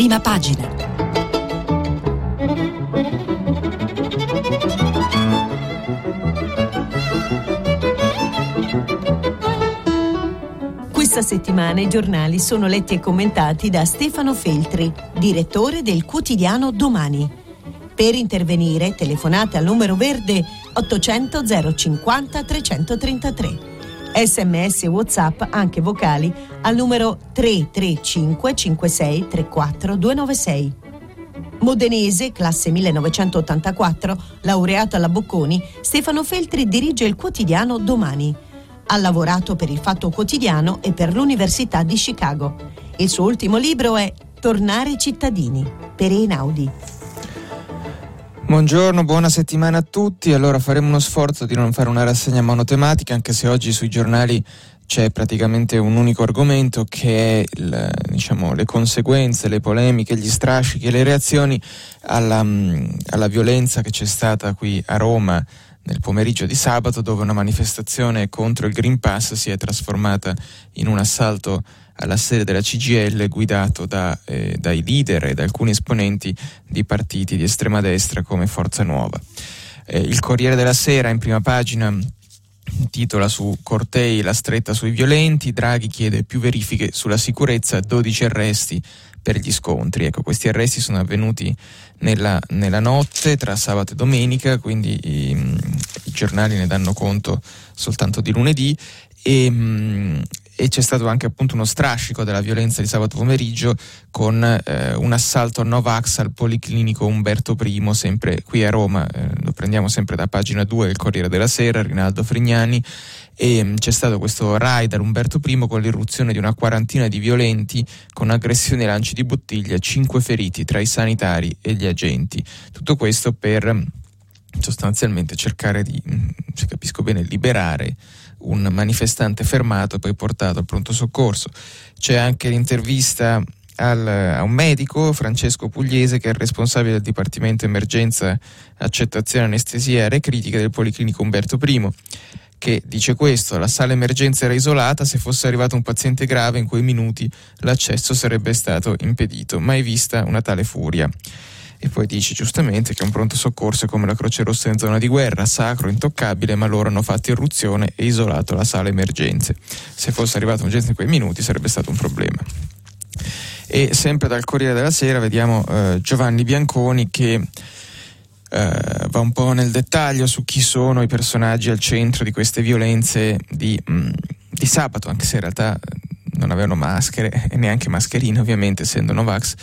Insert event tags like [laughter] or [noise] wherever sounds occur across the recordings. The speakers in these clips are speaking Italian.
Prima pagina. Questa settimana i giornali sono letti e commentati da Stefano Feltri, direttore del quotidiano Domani. Per intervenire telefonate al numero verde 800 050 333. Sms e WhatsApp anche vocali al numero 335 56 34 296. Modenese, classe 1984, laureato alla Bocconi, Stefano Feltri dirige il quotidiano Domani. Ha lavorato per il Fatto Quotidiano e per l'Università di Chicago. Il suo ultimo libro è Tornare cittadini per Einaudi. Buongiorno, buona settimana a tutti. Allora faremo uno sforzo di non fare una rassegna monotematica, anche se oggi sui giornali c'è praticamente un unico argomento che è il, diciamo, le conseguenze, le polemiche, gli strascichi e le reazioni alla, alla violenza che c'è stata qui a Roma nel pomeriggio di sabato dove una manifestazione contro il Green Pass si è trasformata in un assalto alla sede della CGL guidato da, eh, dai leader e da alcuni esponenti di partiti di estrema destra come Forza Nuova. Eh, il Corriere della Sera in prima pagina titola su Cortei la stretta sui violenti, Draghi chiede più verifiche sulla sicurezza, 12 arresti per gli scontri. Ecco, questi arresti sono avvenuti nella, nella notte tra sabato e domenica, quindi i, i, giornali ne danno conto soltanto di lunedì e, e c'è stato anche appunto uno strascico della violenza di sabato pomeriggio con eh, un assalto a Novax al Policlinico Umberto I, sempre qui a Roma, eh, lo prendiamo sempre da pagina 2 del Corriere della Sera, Rinaldo Frignani, e mh, mm, c'è stato questo raid all'Umberto I con l'irruzione di una quarantina di violenti con aggressioni e lanci di bottiglia, cinque feriti tra i sanitari e gli agenti. Tutto questo per mm, sostanzialmente cercare di, mm, se capisco bene, liberare un manifestante fermato e poi portato al pronto soccorso. C'è anche l'intervista al, a un medico, Francesco Pugliese, che è il responsabile del Dipartimento Emergenza, Accettazione, Anestesia e Aree Critiche del Policlinico Umberto I, che dice questo, la sala emergenza era isolata, se fosse arrivato un paziente grave in quei minuti l'accesso sarebbe stato impedito, mai vista una tale furia e poi dice giustamente che un pronto soccorso è come la Croce Rossa in zona di guerra, sacro, intoccabile, ma loro hanno fatto irruzione e isolato la sala emergenze. Se fosse arrivata un'urgenza in quei minuti sarebbe stato un problema. E sempre dal Corriere della Sera vediamo eh, Giovanni Bianconi che eh, va un po' nel dettaglio su chi sono i personaggi al centro di queste violenze di, mh, mm, di sabato, anche se in realtà non avevano maschere e neanche mascherine ovviamente essendo Novax.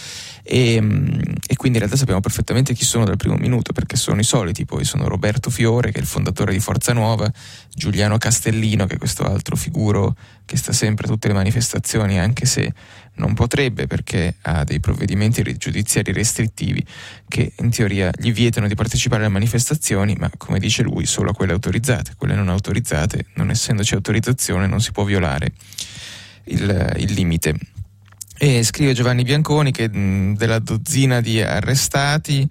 E, mm, e, quindi in realtà sappiamo perfettamente chi sono dal primo minuto perché sono i soliti, poi sono Roberto Fiore che è il fondatore di Forza Nuova, Giuliano Castellino che è questo altro figuro che sta sempre a tutte le manifestazioni anche se non potrebbe perché ha dei provvedimenti giudiziari restrittivi che in teoria gli vietano di partecipare alle manifestazioni, ma come dice lui solo a quelle autorizzate, quelle non autorizzate, non essendoci autorizzazione non si può violare il, il limite. E scrive Giovanni Bianconi che mh, della dozzina di arrestati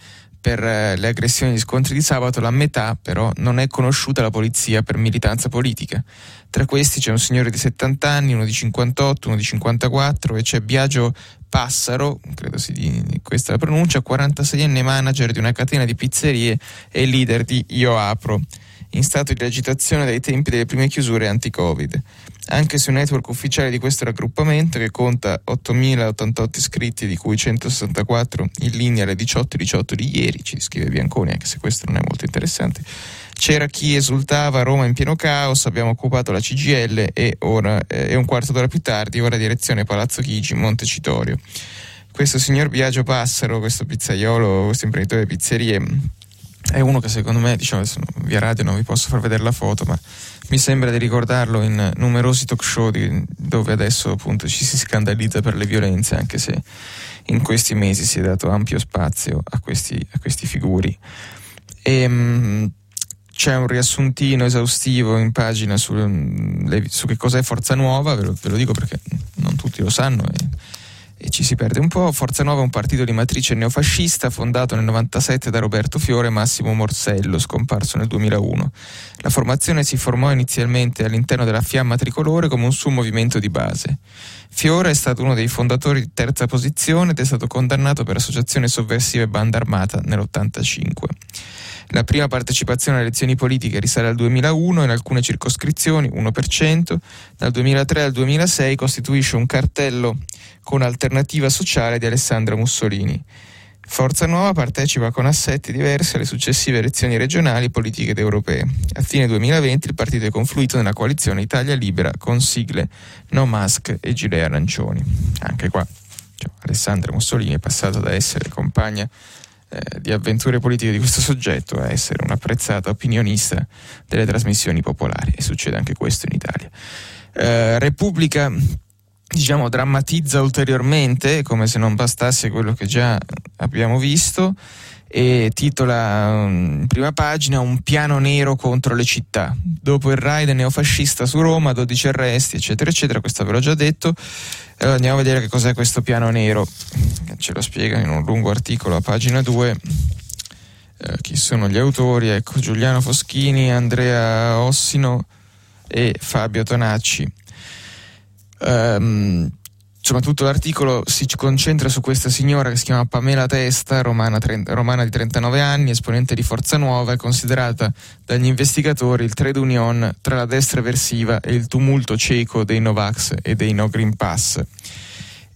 per eh, le aggressioni e gli scontri di sabato, la metà però non è conosciuta alla polizia per militanza politica. Tra questi c'è un signore di 70 anni, uno di 58, uno di 54 e c'è Biagio Passaro, credo si di questa la pronuncia, 46enne manager di una catena di pizzerie e leader di Io Apro, in stato di agitazione dai tempi delle prime chiusure anti-Covid anche su un network ufficiale di questo raggruppamento che conta 8.088 iscritti, di cui 164 in linea alle 18.18 di ieri, ci scrive Bianconi, anche se questo non è molto interessante. C'era chi esultava a Roma in pieno caos, abbiamo occupato la CGL e, ora, eh, un quarto d'ora più tardi, ora direzione Palazzo Chigi, Montecitorio. Questo signor Biagio Passaro, questo pizzaiolo, questo imprenditore di pizzerie, è uno che secondo me, diciamo, via radio non vi posso far vedere la foto, ma mi sembra di ricordarlo in numerosi talk show di, dove adesso appunto ci si scandalizza per le violenze, anche se in questi mesi si è dato ampio spazio a questi, a questi figuri. E, ehm, mh, c'è un riassuntino esaustivo in pagina su, su che cos'è Forza Nuova, ve lo, ve lo, dico perché non tutti lo sanno e, e ci si perde un po'. Forza Nuova è un partito di matrice neofascista fondato nel 97 da Roberto Fiore e Massimo Morsello, scomparso nel 2001. La formazione si formò inizialmente all'interno della Fiamma Tricolore come un suo movimento di base. Fiore è stato uno dei fondatori di terza posizione ed è stato condannato per associazione sovversiva e banda armata nell'85. La prima partecipazione alle elezioni politiche risale al 2001 in alcune circoscrizioni, 1%, dal 2003 al 2006 costituisce un cartello con alternativa sociale di Alessandra Mussolini. Forza Nuova partecipa con assetti diversi alle successive elezioni regionali, politiche ed europee. A fine 2020 il partito è confluito nella coalizione Italia Libera con sigle No Mask e Gilet Arancioni. Anche qua cioè, Alessandra Mussolini è passata da essere compagna eh, di avventure politiche di questo soggetto a essere un'apprezzata opinionista delle trasmissioni popolari e succede anche questo in Italia. Eh, Repubblica diciamo drammatizza ulteriormente come se non bastasse quello che già abbiamo visto e titola in prima pagina un piano nero contro le città. Dopo il raid neofascista su Roma, 12 arresti, eccetera, eccetera, questo ve l'ho già detto. Allora andiamo a vedere che cos'è questo piano nero. Ce lo spiega in un lungo articolo a pagina 2. Eh, chi sono gli autori? Ecco, Giuliano Foschini, Andrea Ossino e Fabio Tonacci. Um, insomma, tutto l'articolo si concentra su questa signora che si chiama Pamela Testa, romana, romana, di 39 anni, esponente di Forza Nuova, è considerata dagli investigatori il trade union tra la destra eversiva e il tumulto cieco dei Novax e dei No Green Pass.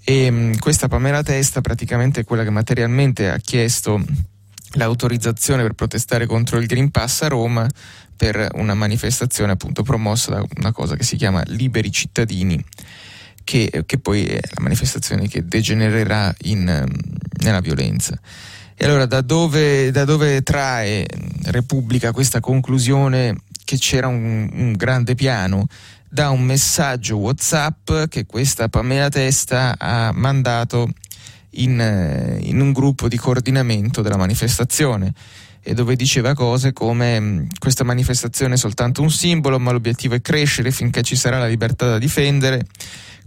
E um, questa Pamela Testa praticamente è quella che materialmente ha chiesto l'autorizzazione per protestare contro il Green Pass a Roma per una manifestazione appunto promossa da una cosa che si chiama Liberi Cittadini che, che poi è la manifestazione che degenererà in, ehm, nella violenza. E allora da dove, da dove, trae Repubblica questa conclusione che c'era un, un grande piano? Da un messaggio WhatsApp che questa Pamela Testa ha mandato in, eh, in un gruppo di coordinamento della manifestazione e dove diceva cose come questa manifestazione è soltanto un simbolo ma l'obiettivo è crescere finché ci sarà la libertà da difendere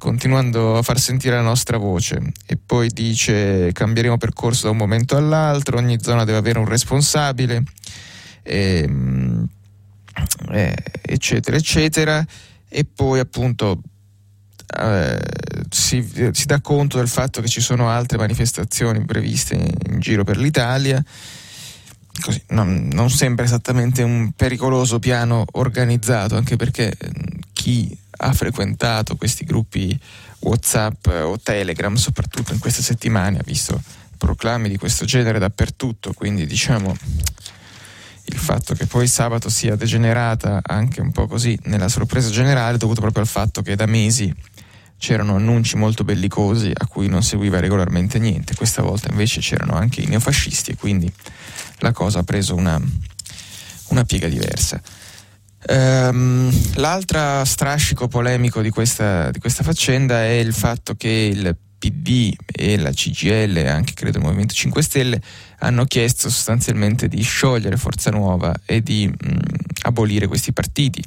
continuando a far sentire la nostra voce e poi dice cambieremo percorso da un momento all'altro, ogni zona deve avere un responsabile, e, ehm, eh, eccetera, eccetera, e poi appunto eh, si, si, dà conto del fatto che ci sono altre manifestazioni previste in, in giro per l'Italia. Così, non, non sembra esattamente un pericoloso piano organizzato, anche perché chi ha frequentato questi gruppi WhatsApp o Telegram, soprattutto in queste settimane, ha visto proclami di questo genere dappertutto, quindi diciamo il fatto che poi sabato sia degenerata anche un po' così nella sorpresa generale dovuto proprio al fatto che da mesi c'erano annunci molto bellicosi a cui non seguiva regolarmente niente, questa volta invece c'erano anche i neofascisti e quindi la cosa ha preso una, una piega diversa. Um, l'altra strascico polemico di questa, di questa faccenda è il fatto che il PD e la CGL anche credo il Movimento 5 Stelle hanno chiesto sostanzialmente di sciogliere Forza Nuova e di mh, abolire questi partiti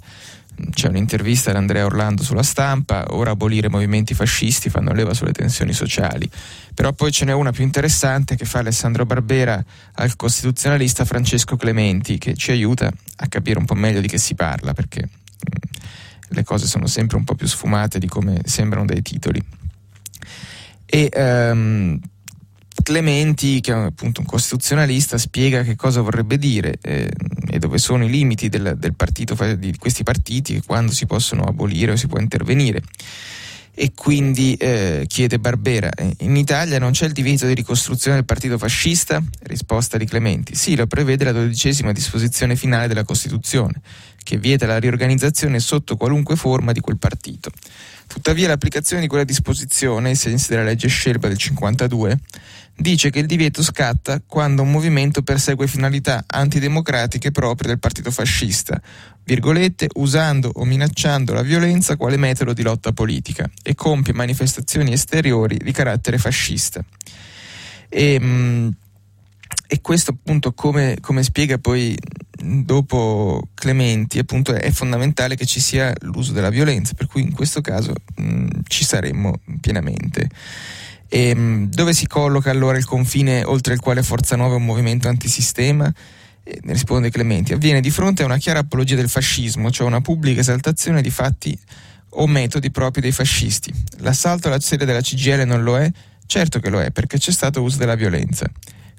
c'è un'intervista ad Andrea Orlando sulla stampa, ora abolire movimenti fascisti fanno leva sulle tensioni sociali, però poi ce n'è una più interessante che fa Alessandro Barbera al costituzionalista Francesco Clementi che ci aiuta a capire un po' meglio di che si parla perché mh, le cose sono sempre un po' più sfumate di come sembrano dai titoli. E um, Clementi, che è appunto un costituzionalista, spiega che cosa vorrebbe dire eh, e dove sono i limiti del, del partito, di questi partiti e quando si possono abolire o si può intervenire. E quindi eh, chiede Barbera, eh, in Italia non c'è il divieto di ricostruzione del partito fascista? Risposta di Clementi, sì, lo prevede la dodicesima disposizione finale della Costituzione, che vieta la riorganizzazione sotto qualunque forma di quel partito. Tuttavia l'applicazione di quella disposizione, ai sensi della legge Scelba del 52, dice che il divieto scatta quando un movimento persegue finalità antidemocratiche proprie del partito fascista, virgolette, usando o minacciando la violenza quale metodo di lotta politica e compie manifestazioni esteriori di carattere fascista. E, mm, e questo appunto come, come, spiega poi dopo Clementi appunto è fondamentale che ci sia l'uso della violenza per cui in questo caso mh, mm, ci saremmo pienamente E, ehm, dove si colloca allora il confine oltre il quale Forza Nuova è un movimento antisistema? E risponde Clementi, avviene di fronte a una chiara apologia del fascismo, cioè una pubblica esaltazione di fatti o metodi propri dei fascisti. L'assalto alla sede della CGL non lo è? Certo che lo è, perché c'è stato uso della violenza.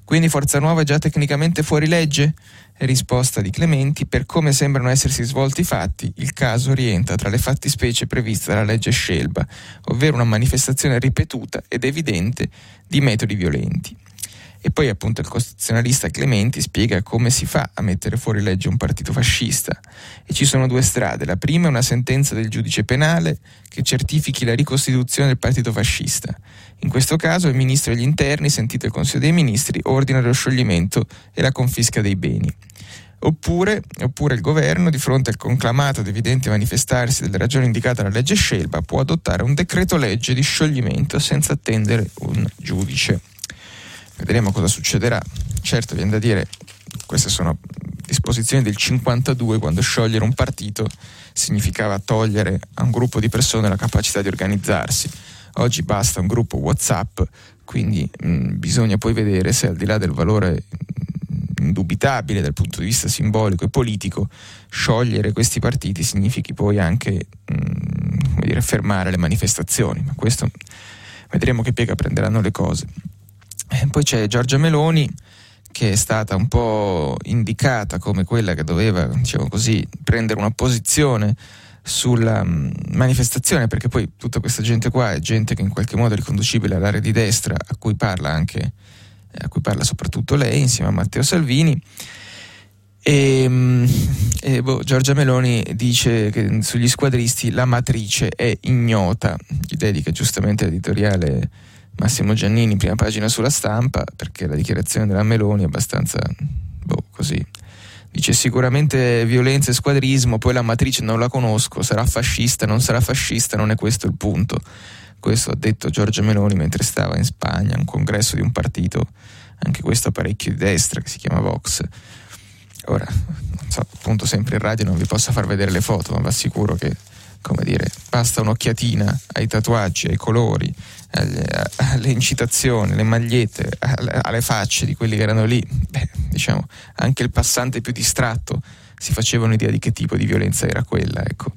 Quindi Forza Nuova è già tecnicamente fuori legge? Risposta di Clementi, per come sembrano essersi svolti i fatti, il caso rientra tra le fattispecie previste dalla legge Scelba, ovvero una manifestazione ripetuta ed evidente di metodi violenti. E poi appunto il costituzionalista Clementi spiega come si fa a mettere fuori legge un partito fascista. E ci sono due strade. La prima è una sentenza del giudice penale che certifichi la ricostituzione del partito fascista. In questo caso il ministro degli interni, sentito il Consiglio dei Ministri, ordina lo scioglimento e la confisca dei beni. Oppure, oppure, il governo, di fronte al conclamato ed evidente manifestarsi delle ragioni indicate dalla legge Scelba, può adottare un decreto legge di scioglimento senza attendere un giudice. Vedremo cosa succederà. Certo, viene da dire, queste sono disposizioni del 52 quando sciogliere un partito significava togliere a un gruppo di persone la capacità di organizzarsi. Oggi basta un gruppo WhatsApp, quindi mh, bisogna poi vedere se al di là del valore indubitabile dal punto di vista simbolico e politico, sciogliere questi partiti significhi poi anche mh, dire, fermare le manifestazioni. Ma questo vedremo che piega prenderanno le cose. E poi c'è Giorgia Meloni che è stata un po' indicata come quella che doveva, diciamo così, prendere una posizione sulla um, manifestazione, perché poi tutta questa gente qua è gente che in qualche modo è riconducibile all'area di destra, a cui parla anche, eh, a cui parla soprattutto lei, insieme a Matteo Salvini. E, um, e boh, Giorgia Meloni dice che sugli squadristi la matrice è ignota, gli dedica giustamente l'editoriale Massimo Giannini, prima pagina sulla stampa, perché la dichiarazione della Meloni è abbastanza, boh, così. Dice sicuramente violenza e squadrismo, poi la matrice non la conosco, sarà fascista, non sarà fascista, non è questo il punto. Questo ha detto Giorgia Meloni mentre stava in Spagna, a un congresso di un partito, anche questo parecchio di destra, che si chiama Vox. Ora, non so, appunto sempre in radio non vi posso far vedere le foto, ma vi assicuro che, come dire, basta un'occhiatina ai tatuaggi, ai colori, alle incitazioni, alle magliette, alle, facce di quelli che erano lì, beh, diciamo, anche il passante più distratto si faceva un'idea di che tipo di violenza era quella, ecco.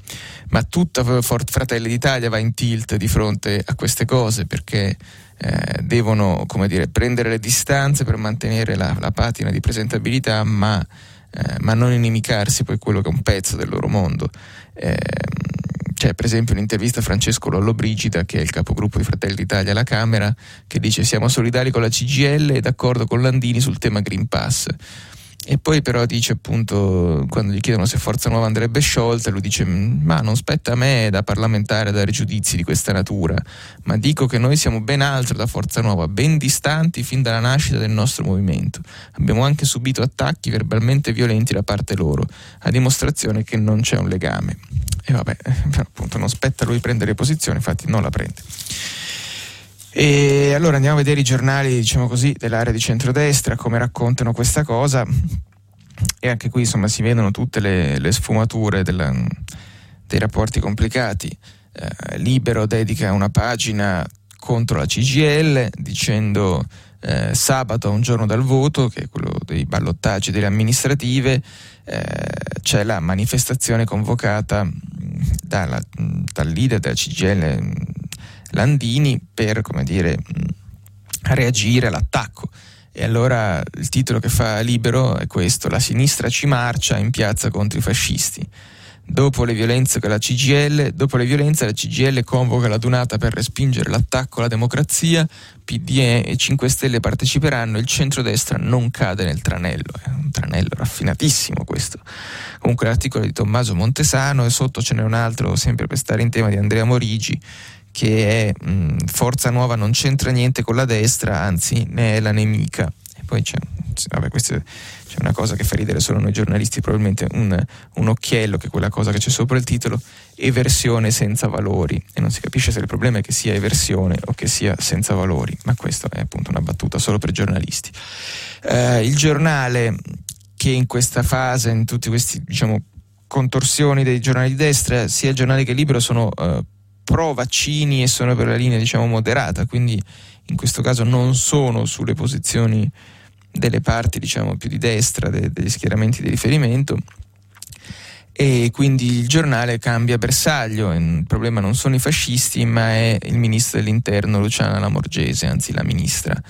Ma tutta Fratelli d'Italia va in tilt di fronte a queste cose perché eh, devono, dire, prendere le distanze per mantenere la, la patina di presentabilità, ma, eh, ma, non inimicarsi poi quello che è un pezzo del loro mondo. Eh, c'è per esempio un'intervista a Francesco Lollobrigida, che è il capogruppo di Fratelli d'Italia alla Camera, che dice siamo solidari con la CGL e d'accordo con Landini sul tema Green Pass. E poi però dice appunto, quando gli chiedono se Forza Nuova andrebbe sciolta, lui dice ma non spetta a me da parlamentare dare giudizi di questa natura, ma dico che noi siamo ben altro da Forza Nuova, ben distanti fin dalla nascita del nostro movimento. Abbiamo anche subito attacchi verbalmente violenti da parte loro, a dimostrazione che non c'è un legame. E vabbè, [laughs] appunto non spetta a lui prendere posizione, infatti non la prende. E allora andiamo a vedere i giornali, diciamo così, dell'area di centrodestra, come raccontano questa cosa. E anche qui insomma si vedono tutte le, le sfumature della, dei rapporti complicati. Eh, Libero dedica una pagina contro la CGL dicendo eh, sabato un giorno dal voto, che è quello dei ballottaggi delle amministrative, eh, c'è la manifestazione convocata dalla, dal leader della CGL Landini per, come dire, reagire all'attacco. E allora il titolo che fa Libero è questo, La sinistra ci marcia in piazza contro i fascisti. Dopo le violenze con la CGL, dopo le violenze la CGL convoca la donata per respingere l'attacco alla democrazia, PDE e 5 Stelle parteciperanno, il centrodestra non cade nel tranello, è un tranello raffinatissimo questo. Comunque l'articolo di Tommaso Montesano e sotto ce n'è un altro, sempre per stare in tema di Andrea Morigi, che è mh, Forza Nuova non c'entra niente con la destra, anzi ne è la nemica. E poi c'è, vabbè, questo, c'è una cosa che fa ridere solo noi giornalisti, probabilmente un, un, occhiello, che è quella cosa che c'è sopra il titolo, eversione senza valori. E non si capisce se il problema è che sia eversione o che sia senza valori, ma questa è appunto una battuta solo per giornalisti. Eh, il giornale che in questa fase, in tutti questi diciamo, contorsioni dei giornali di destra, sia il giornale che libero sono... Eh, pro vaccini e sono per la linea diciamo moderata, quindi in questo caso non sono sulle posizioni delle parti diciamo più di destra de- degli schieramenti di riferimento e quindi il giornale cambia bersaglio. Il problema non sono i fascisti, ma è il ministro dell'interno Luciana Lamorgese, anzi la ministra.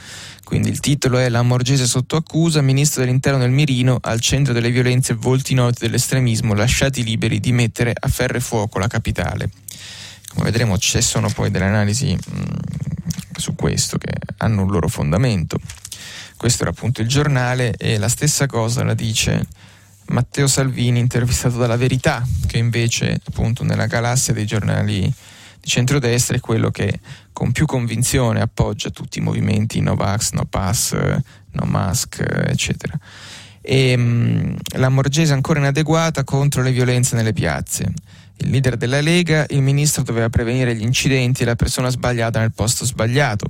Quindi il titolo è Lamorgese sotto accusa, ministro dell'interno del Mirino, al centro delle violenze volti noti dell'estremismo, lasciati liberi di mettere a ferro e fuoco la capitale. Come vedremo ci sono poi delle analisi mh, su questo che hanno un loro fondamento. Questo era appunto il giornale e la stessa cosa la dice Matteo Salvini intervistato dalla Verità, che invece appunto nella galassia dei giornali di centrodestra è quello che con più convinzione appoggia tutti i movimenti no vax, no pass, no mask, eccetera. E mh, la Morgese ancora inadeguata contro le violenze nelle piazze. Il leader della Lega, il ministro doveva prevenire gli incidenti e la persona sbagliata nel posto sbagliato.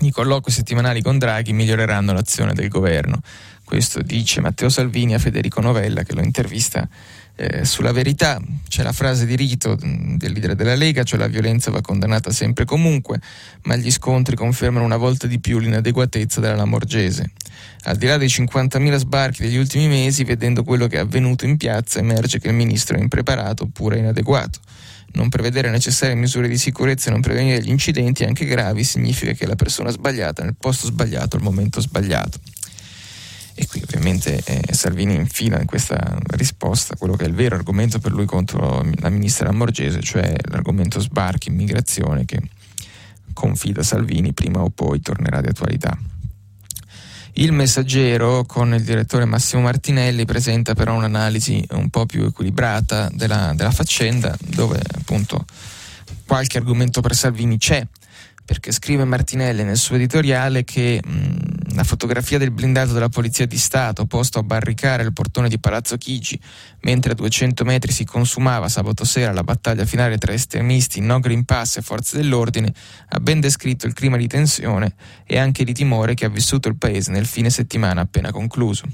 I colloqui settimanali con Draghi miglioreranno l'azione del governo. Questo dice Matteo Salvini a Federico Novella che lo intervista eh, sulla verità. C'è la frase di rito mm, del leader della Lega, cioè la violenza va condannata sempre e comunque, ma gli scontri confermano una volta di più l'inadeguatezza della Lamorgese. Al di là dei 50.000 sbarchi degli ultimi mesi, vedendo quello che è avvenuto in piazza, emerge che il ministro è impreparato oppure inadeguato. Non prevedere necessarie misure di sicurezza e non prevenire gli incidenti anche gravi significa che la persona sbagliata nel posto sbagliato al momento sbagliato. E qui ovviamente eh, Salvini infila in questa risposta quello che è il vero argomento per lui contro la ministra Lamorgese, cioè l'argomento sbarchi, immigrazione, che confida Salvini prima o poi tornerà di attualità. Il messaggero con il direttore Massimo Martinelli presenta però un'analisi un po' più equilibrata della, della faccenda dove appunto qualche argomento per Salvini c'è perché scrive Martinelli nel suo editoriale che la fotografia del blindato della Polizia di Stato posto a barricare il portone di Palazzo Chigi, mentre a 200 metri si consumava sabato sera la battaglia finale tra estremisti, no Green Pass e forze dell'ordine, ha ben descritto il clima di tensione e anche di timore che ha vissuto il paese nel fine settimana appena concluso.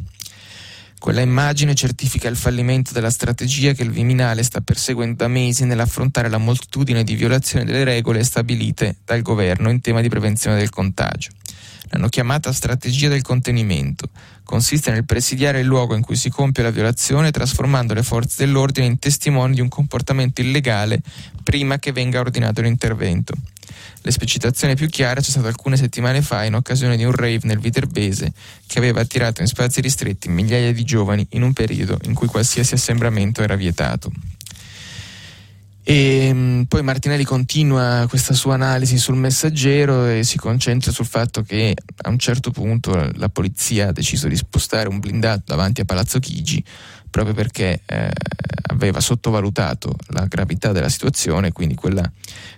Quella immagine certifica il fallimento della strategia che il Viminale sta perseguendo da mesi nell'affrontare la moltitudine di violazioni delle regole stabilite dal governo in tema di prevenzione del contagio. L'hanno chiamata strategia del contenimento. Consiste nel presidiare il luogo in cui si compie la violazione trasformando le forze dell'ordine in testimoni di un comportamento illegale prima che venga ordinato l'intervento. L'esplicitazione più chiara c'è stata alcune settimane fa in occasione di un rave nel Viterbese che aveva attirato in spazi ristretti migliaia di giovani in un periodo in cui qualsiasi assembramento era vietato. E mm, poi Martinelli continua questa sua analisi sul messaggero e si concentra sul fatto che a un certo punto la polizia ha deciso di spostare un blindato davanti a Palazzo Chigi proprio perché eh, aveva sottovalutato la gravità della situazione, quindi quella,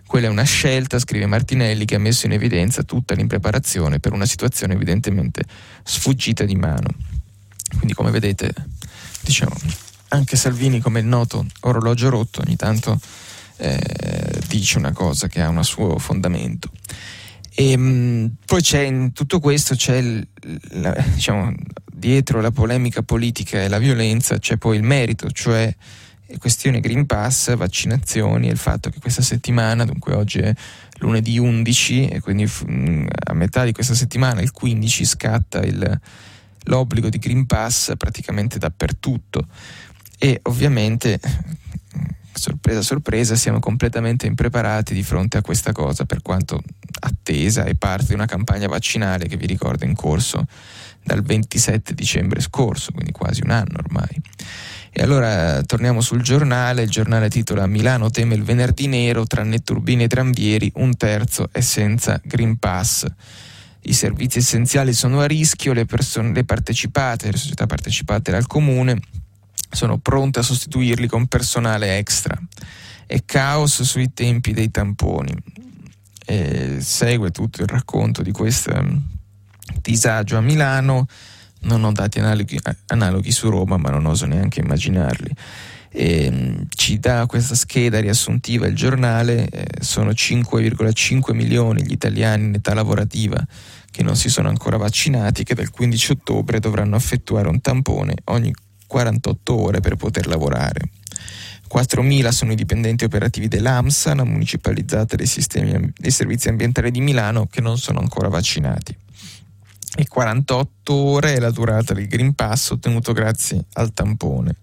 quella, è una scelta, scrive Martinelli, che ha messo in evidenza tutta l'impreparazione per una situazione evidentemente sfuggita di mano. Quindi come vedete, diciamo, anche Salvini, come il noto orologio rotto, ogni tanto eh, dice una cosa che ha un suo fondamento. E, mh, poi c'è in tutto questo c'è il, la, diciamo, dietro la polemica politica e la violenza c'è poi il merito, cioè questione Green Pass, vaccinazioni e il fatto che questa settimana, dunque oggi è lunedì 11 e quindi a metà di questa settimana, il 15, scatta il, l'obbligo di Green Pass praticamente dappertutto. E ovviamente sorpresa sorpresa siamo completamente impreparati di fronte a questa cosa per quanto attesa e parte di una campagna vaccinale che vi ricordo è in corso dal 27 dicembre scorso, quindi quasi un anno ormai. E allora torniamo sul giornale, il giornale titola Milano teme il venerdì nero, tranne turbine e trambieri, un terzo è senza Green Pass. I servizi essenziali sono a rischio, le persone le partecipate, le società partecipate dal comune sono pronte a sostituirli con personale extra. È caos sui tempi dei tamponi. E segue tutto il racconto di questo disagio a Milano. Non ho dati analoghi, analoghi su Roma, ma non oso neanche immaginarli. E, ci dà questa scheda riassuntiva il giornale, eh, sono 5,5 milioni gli italiani in età lavorativa che non si sono ancora vaccinati che dal 15 ottobre dovranno effettuare un tampone ogni 48 ore per poter lavorare. 4.000 sono i dipendenti operativi dell'AMSA, la municipalizzata dei, sistemi, dei servizi ambientali di Milano, che non sono ancora vaccinati. E 48 ore è la durata del Green Pass ottenuto grazie al tampone.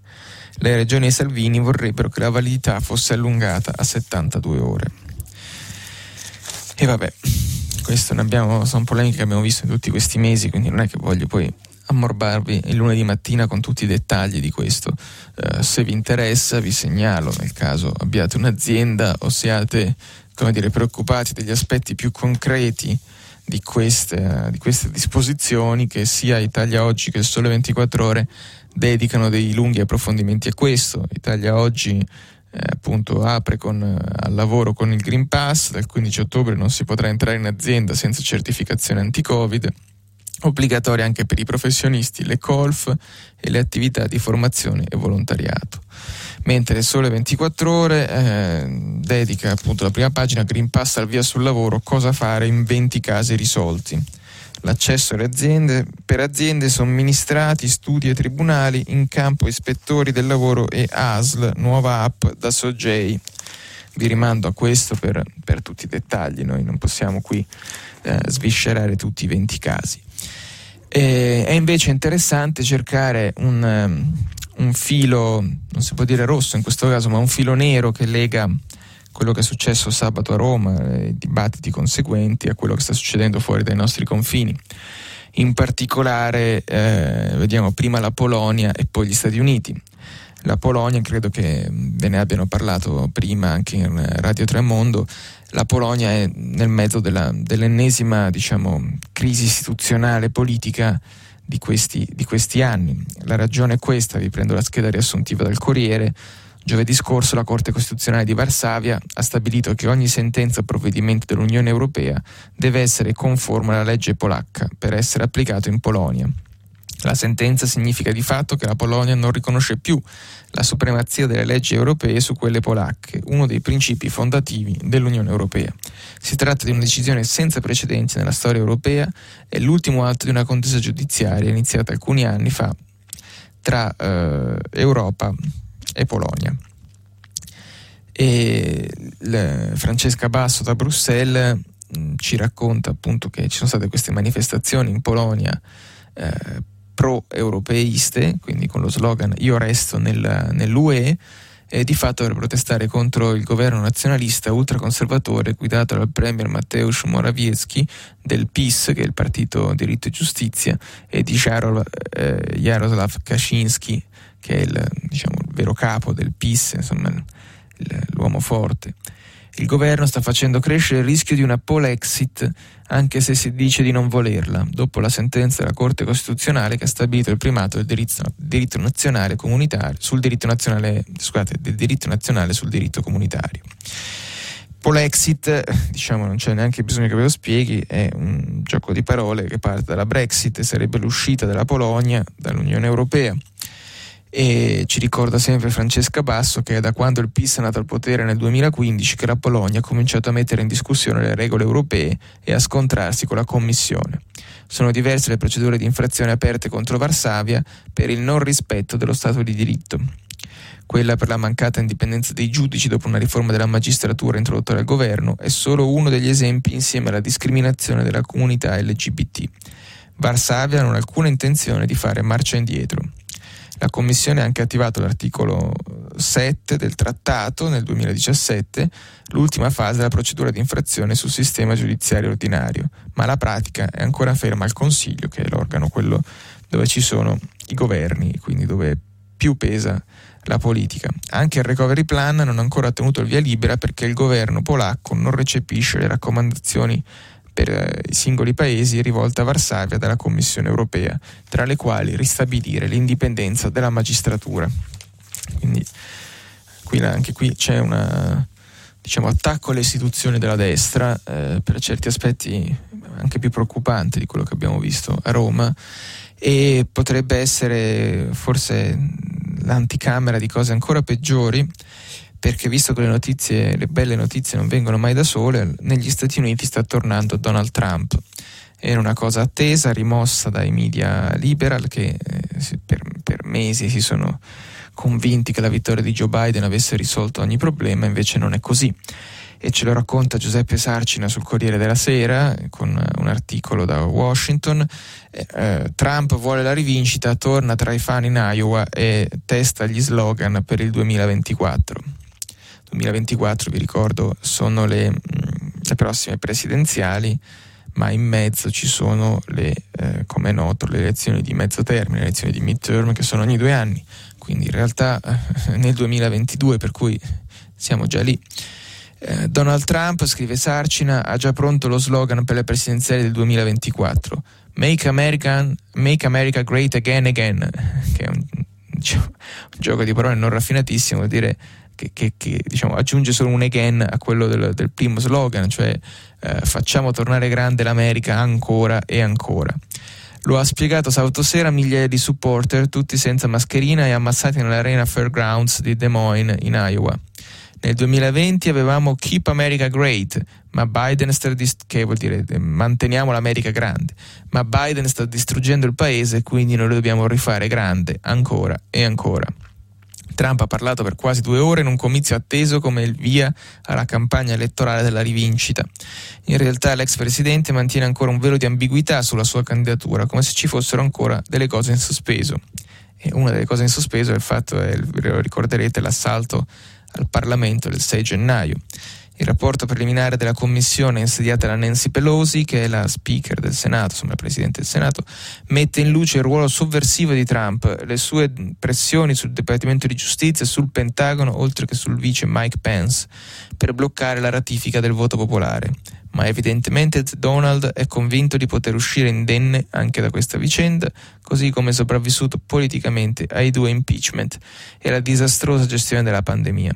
Le regioni e Salvini vorrebbero che la validità fosse allungata a 72 ore. E vabbè, abbiamo, sono polemiche che abbiamo visto in tutti questi mesi, quindi non è che voglio poi ammorbarvi il lunedì mattina con tutti i dettagli di questo. Uh, se vi interessa vi segnalo nel caso abbiate un'azienda o siate come dire, preoccupati degli aspetti più concreti di queste, di queste disposizioni che sia Italia Oggi che il Sole 24 Ore dedicano dei lunghi approfondimenti a questo. Italia Oggi eh, appunto apre con, eh, al lavoro con il Green Pass, dal 15 ottobre non si potrà entrare in azienda senza certificazione anti-Covid obbligatorie anche per i professionisti, le colf e le attività di formazione e volontariato. Mentre Sole 24 Ore eh, dedica appunto la prima pagina Green Pass al via sul lavoro, cosa fare in 20 casi risolti. L'accesso alle aziende, per aziende somministrati, studi e tribunali, in campo ispettori del lavoro e ASL, nuova app da Sogei. Vi rimando a questo per, per tutti i dettagli, noi non possiamo qui eh, sviscerare tutti i 20 casi. E, è invece interessante cercare un, um, un filo, non si può dire rosso in questo caso, ma un filo nero che lega quello che è successo sabato a Roma, i dibattiti conseguenti a quello che sta succedendo fuori dai nostri confini. In particolare eh, vediamo prima la Polonia e poi gli Stati Uniti. La Polonia, credo che ve ne abbiano parlato prima anche in Radio Tremondo, la Polonia è nel mezzo della, dell'ennesima diciamo, crisi istituzionale politica di questi, di questi anni. La ragione è questa, vi prendo la scheda riassuntiva del Corriere. Giovedì scorso la Corte Costituzionale di Varsavia ha stabilito che ogni sentenza o provvedimento dell'Unione Europea deve essere conforme alla legge polacca per essere applicato in Polonia. La sentenza significa di fatto che la Polonia non riconosce più la supremazia delle leggi europee su quelle polacche, uno dei principi fondativi dell'Unione Europea. Si tratta di una decisione senza precedenti nella storia europea e l'ultimo atto di una contesa giudiziaria iniziata alcuni anni fa tra eh, Europa e Polonia. E le, Francesca Basso da Bruxelles mh, ci racconta appunto che ci sono state queste manifestazioni in Polonia eh, pro-europeiste, quindi con lo slogan Io resto nel, nell'UE, e di fatto per protestare contro il governo nazionalista ultraconservatore guidato dal premier Mateusz Morawiecki del PIS, che è il partito Diritto e Giustizia, e di Jarol, eh, Jaroslav Kaczynski, che è il, diciamo, il vero capo del PIS, insomma l'uomo forte. Il governo sta facendo crescere il rischio di una polexit, anche se si dice di non volerla, dopo la sentenza della Corte Costituzionale che ha stabilito il primato del diritto, diritto nazionale comunitario sul diritto nazionale, scusate, del diritto nazionale sul diritto comunitario. Polexit, diciamo non c'è neanche bisogno che ve lo spieghi, è un gioco di parole che parte dalla Brexit, sarebbe l'uscita della Polonia dall'Unione Europea e ci ricorda sempre Francesca Basso che è da quando il PIS è nato al potere nel 2015 che la Polonia ha cominciato a mettere in discussione le regole europee e a scontrarsi con la Commissione. Sono diverse le procedure di infrazione aperte contro Varsavia per il non rispetto dello Stato di diritto. Quella per la mancata indipendenza dei giudici dopo una riforma della magistratura introdotta dal governo è solo uno degli esempi insieme alla discriminazione della comunità LGBT. Varsavia non ha alcuna intenzione di fare marcia indietro. La Commissione ha anche attivato l'articolo 7 del trattato nel 2017, l'ultima fase della procedura di infrazione sul sistema giudiziario ordinario, ma la pratica è ancora ferma al Consiglio, che è l'organo quello dove ci sono i governi, quindi dove più pesa la politica. Anche il recovery plan non ha ancora ottenuto il via libera perché il governo polacco non recepisce le raccomandazioni per eh, i singoli paesi rivolta a Varsavia dalla Commissione europea, tra le quali ristabilire l'indipendenza della magistratura. Quindi qui, anche qui c'è un diciamo, attacco alle istituzioni della destra, eh, per certi aspetti anche più preoccupante di quello che abbiamo visto a Roma e potrebbe essere forse l'anticamera di cose ancora peggiori perché visto che le notizie, le belle notizie non vengono mai da sole, negli Stati Uniti sta tornando Donald Trump. Era una cosa attesa, rimossa dai media liberal che eh, per, per, mesi si sono convinti che la vittoria di Joe Biden avesse risolto ogni problema, invece non è così. E ce lo racconta Giuseppe Sarcina sul Corriere della Sera con un articolo da Washington. Eh, Trump vuole la rivincita, torna tra i fan in Iowa e testa gli slogan per il 2024. 2024, vi ricordo, sono le, le prossime presidenziali ma in mezzo ci sono le, eh, come è noto, le elezioni di mezzo termine, le elezioni di midterm che sono ogni due anni, quindi in realtà eh, nel 2022, per cui siamo già lì. Eh, Donald Trump, scrive Sarcina, ha già pronto lo slogan per le presidenziali del 2024. Make, American, make America Great Again Again, [laughs] che è un, un gioco di parole non raffinatissimo, vuol dire che, che, che diciamo, aggiunge solo un again a quello del, del primo slogan, cioè eh, facciamo tornare grande l'America ancora e ancora. Lo ha spiegato sabato sera migliaia di supporter, tutti senza mascherina e ammassati nell'Arena Fairgrounds di Des Moines, in Iowa. Nel 2020 avevamo Keep America Great, ma Biden sta dist- che vuol dire eh, manteniamo l'America grande, ma Biden sta distruggendo il paese, quindi noi lo dobbiamo rifare grande ancora e ancora. Trump ha parlato per quasi due ore in un comizio atteso come il via alla campagna elettorale della rivincita. In realtà l'ex presidente mantiene ancora un velo di ambiguità sulla sua candidatura, come se ci fossero ancora delle cose in sospeso. E una delle cose in sospeso è il fatto, è, ricorderete, l'assalto al Parlamento del 6 gennaio. Il rapporto preliminare della commissione insediata da Nancy Pelosi, che è la speaker del Senato, insomma la presidente del Senato, mette in luce il ruolo sovversivo di Trump, le sue pressioni sul Dipartimento di Giustizia e sul Pentagono, oltre che sul vice Mike Pence, per bloccare la ratifica del voto popolare. Ma evidentemente Donald è convinto di poter uscire indenne anche da questa vicenda, così come sopravvissuto politicamente ai due impeachment e alla disastrosa gestione della pandemia.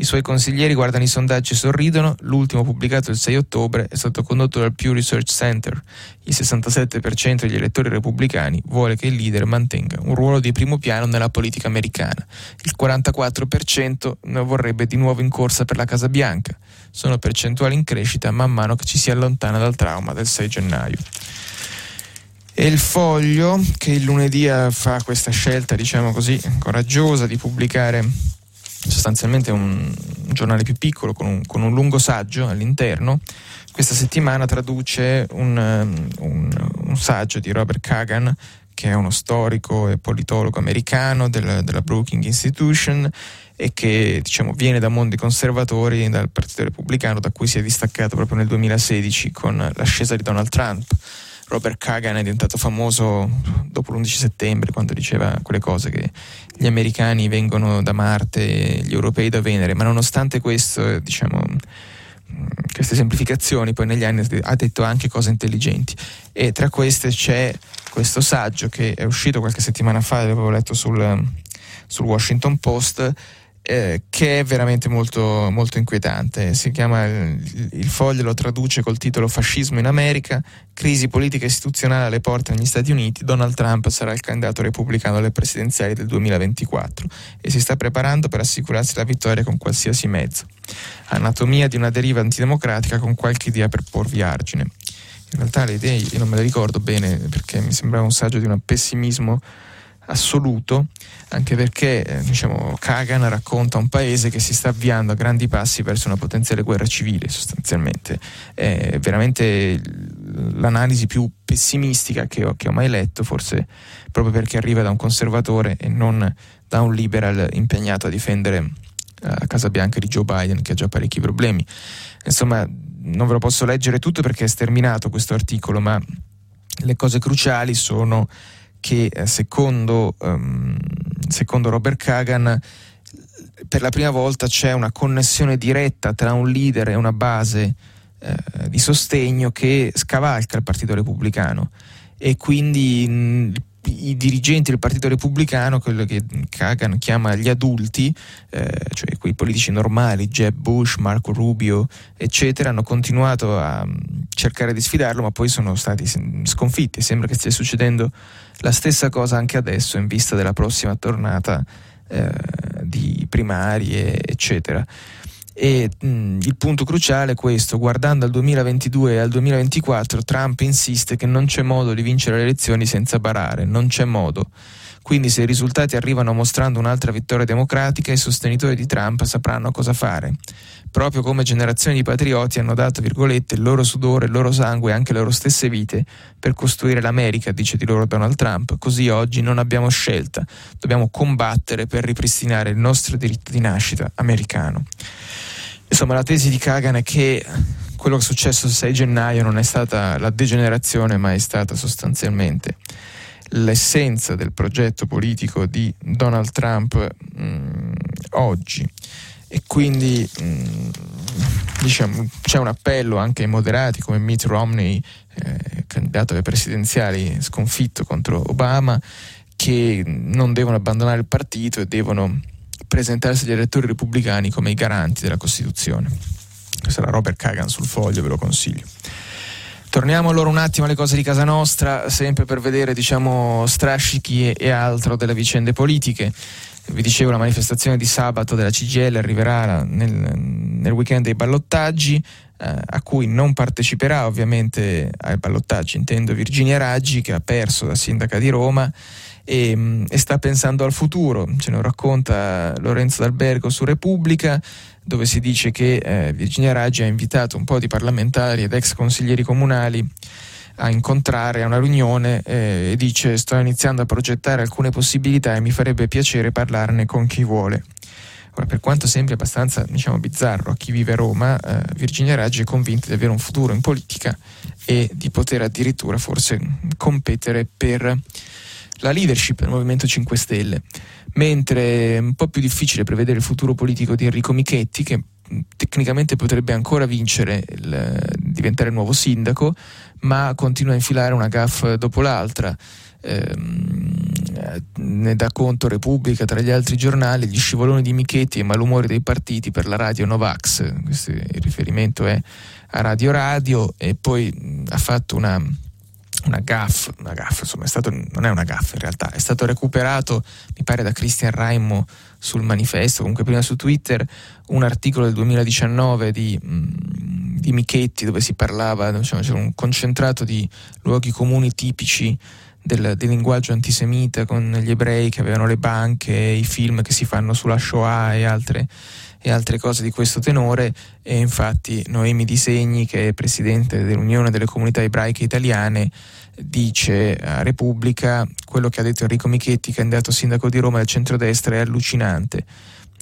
I suoi consiglieri guardano i sondaggi e sorridono. L'ultimo pubblicato il 6 ottobre è stato condotto dal Pew Research Center. Il 67% degli elettori repubblicani vuole che il leader mantenga un ruolo di primo piano nella politica americana. Il 44% vorrebbe di nuovo in corsa per la Casa Bianca. Sono percentuali in crescita man mano che ci si allontana dal trauma del 6 gennaio. E il foglio, che il lunedì fa questa scelta, diciamo così, coraggiosa di pubblicare sostanzialmente un, giornale più piccolo con un, con un, lungo saggio all'interno. Questa settimana traduce un, um, un, saggio di Robert Kagan, che è uno storico e politologo americano del, della Brookings Institution e che diciamo, viene da mondi conservatori dal Partito Repubblicano, da cui si è distaccato proprio nel 2016 con l'ascesa di Donald Trump. Robert Kagan è diventato famoso dopo l'11 settembre quando diceva quelle cose che gli americani vengono da Marte, gli europei da Venere, ma nonostante questo, diciamo, queste semplificazioni, poi negli anni ha detto anche cose intelligenti. E tra queste c'è questo saggio che è uscito qualche settimana fa, l'avevo letto sul, sul Washington Post, eh, che è veramente molto, molto inquietante. Si chiama il, il, foglio, lo traduce col titolo Fascismo in America, crisi politica istituzionale alle porte negli Stati Uniti, Donald Trump sarà il candidato repubblicano alle presidenziali del 2024 e si sta preparando per assicurarsi la vittoria con qualsiasi mezzo. Anatomia di una deriva antidemocratica con qualche idea per porvi argine. In realtà le idee io non me le ricordo bene perché mi sembrava un saggio di un pessimismo assoluto, anche perché eh, diciamo, Kagan racconta un paese che si sta avviando a grandi passi verso una potenziale guerra civile, sostanzialmente. È veramente l'analisi più pessimistica che ho, che ho mai letto, forse proprio perché arriva da un conservatore e non da un liberal impegnato a difendere eh, la Casa Bianca di Joe Biden, che ha già parecchi problemi. Insomma, non ve lo posso leggere tutto perché è sterminato questo articolo, ma le cose cruciali sono che eh, secondo, um, secondo Robert Kagan per la prima volta c'è una connessione diretta tra un leader e una base eh, di sostegno che scavalca il Partito Repubblicano e quindi mh, i dirigenti del Partito Repubblicano, quello che Kagan chiama gli adulti, eh, cioè quei politici normali, Jeb Bush, Marco Rubio, eccetera, hanno continuato a cercare di sfidarlo, ma poi sono stati sconfitti. Sembra che stia succedendo la stessa cosa anche adesso in vista della prossima tornata eh, di primarie, eccetera. E mh, il punto cruciale è questo, guardando al 2022 e al 2024 Trump insiste che non c'è modo di vincere le elezioni senza barare, non c'è modo. Quindi se i risultati arrivano mostrando un'altra vittoria democratica, i sostenitori di Trump sapranno cosa fare. Proprio come generazioni di patrioti hanno dato, virgolette, il loro sudore, il loro sangue e anche le loro stesse vite per costruire l'America, dice di loro Donald Trump, così oggi non abbiamo scelta, dobbiamo combattere per ripristinare il nostro diritto di nascita americano. Insomma, la tesi di Kagan è che quello che è successo il 6 gennaio non è stata la degenerazione, ma è stata sostanzialmente l'essenza del progetto politico di Donald Trump mh, mm, oggi. E quindi mh, mm, diciamo, c'è un appello anche ai moderati come Mitt Romney, eh, candidato alle presidenziali sconfitto contro Obama, che non devono abbandonare il partito e devono presentarsi agli elettori repubblicani come i garanti della Costituzione. Era Robert Kagan sul foglio, ve lo consiglio. Torniamo allora un attimo alle cose di casa nostra, sempre per vedere diciamo, strascichi e altro delle vicende politiche. Vi dicevo, la manifestazione di sabato della CGL arriverà nel, nel weekend dei ballottaggi, eh, a cui non parteciperà ovviamente ai ballottaggi, intendo Virginia Raggi, che ha perso da sindaca di Roma e, e, sta pensando al futuro. Ce lo racconta Lorenzo D'Albergo su Repubblica, dove si dice che eh, Virginia Raggi ha invitato un po' di parlamentari ed ex consiglieri comunali a incontrare a una riunione eh, e dice sto iniziando a progettare alcune possibilità e mi farebbe piacere parlarne con chi vuole. Ora, per quanto sembri abbastanza diciamo, bizzarro a chi vive a Roma, eh, Virginia Raggi è convinta di avere un futuro in politica e di poter addirittura forse competere per la leadership del Movimento 5 Stelle, mentre è un po' più difficile prevedere il futuro politico di Enrico Michetti, che tecnicamente potrebbe ancora vincere, il, diventare il nuovo sindaco, ma continua a infilare una gaffa dopo l'altra. Ehm, ne dà conto Repubblica tra gli altri giornali, gli scivoloni di Michetti e malumori dei partiti per la radio Novax, questo il riferimento è a Radio Radio e poi ha fatto una una gaff, una gaff insomma, è stato, non è una gaff in realtà, è stato recuperato, mi pare da Christian Raimo sul manifesto, comunque prima su Twitter, un articolo del 2019 di, mm, di Michetti dove si parlava, diciamo, c'era un concentrato di luoghi comuni tipici del, del, linguaggio antisemita con gli ebrei che avevano le banche, i film che si fanno sulla Shoah e altre e altre cose di questo tenore e infatti Noemi Disegni che è presidente dell'Unione delle Comunità Ebraiche Italiane dice a Repubblica quello che ha detto Enrico Michetti candidato sindaco di Roma del centrodestra è allucinante.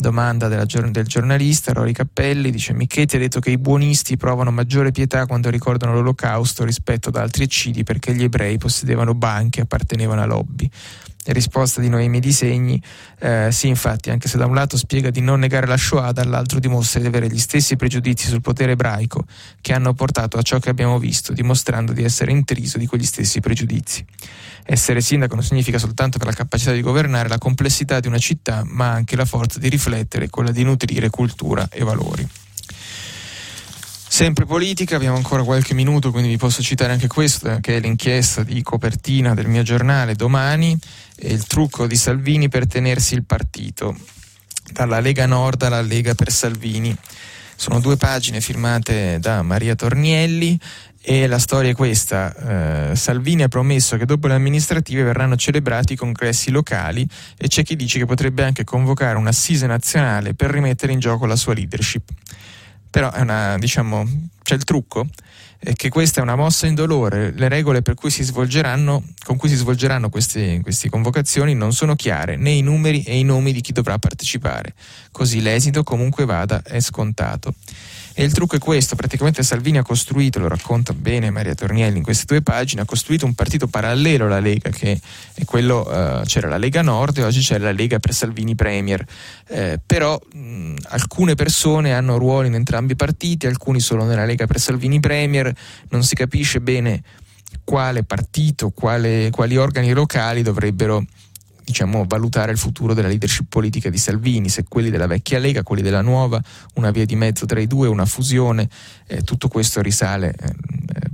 Domanda della, del giornalista Rory Cappelli dice Michetti ha detto che i buonisti provano maggiore pietà quando ricordano l'olocausto rispetto ad altri eccidi perché gli ebrei possedevano banche e appartenevano a lobby risposta di Noemi Disegni, eh, sì infatti anche se da un lato spiega di non negare la Shoah, dall'altro dimostra di avere gli stessi pregiudizi sul potere ebraico che hanno portato a ciò che abbiamo visto, dimostrando di essere intriso di quegli stessi pregiudizi. Essere sindaco non significa soltanto per la capacità di governare la complessità di una città, ma anche la forza di riflettere, quella di nutrire cultura e valori. Sempre politica, abbiamo ancora qualche minuto, quindi vi posso citare anche questo, che è l'inchiesta di copertina del mio giornale domani, il trucco di Salvini per tenersi il partito, dalla Lega Nord alla Lega per Salvini. Sono due pagine firmate da Maria Tornielli e la storia è questa. Eh, Salvini ha promesso che dopo le amministrative verranno celebrati i congressi locali e c'è chi dice che potrebbe anche convocare un'assise nazionale per rimettere in gioco la sua leadership però è una, diciamo, c'è il trucco, è che questa è una mossa indolore, le regole cui con cui si svolgeranno queste, queste convocazioni non sono chiare, né i numeri e i nomi di chi dovrà partecipare, così l'esito comunque vada è scontato. E il trucco è questo, praticamente Salvini ha costruito, lo racconta bene Maria Tornielli in queste due pagine, ha costruito un partito parallelo alla Lega, che è quello, uh, c'era la Lega Nord e oggi c'è la Lega per Salvini Premier. Eh, però mh, alcune persone hanno ruoli in entrambi i partiti, alcuni solo nella Lega per Salvini Premier, non si capisce bene quale partito, quale, quali organi locali dovrebbero diciamo, valutare il futuro della leadership politica di Salvini, se quelli della vecchia Lega, quelli della nuova, una via di mezzo tra i due, una fusione, eh, tutto questo risale, eh,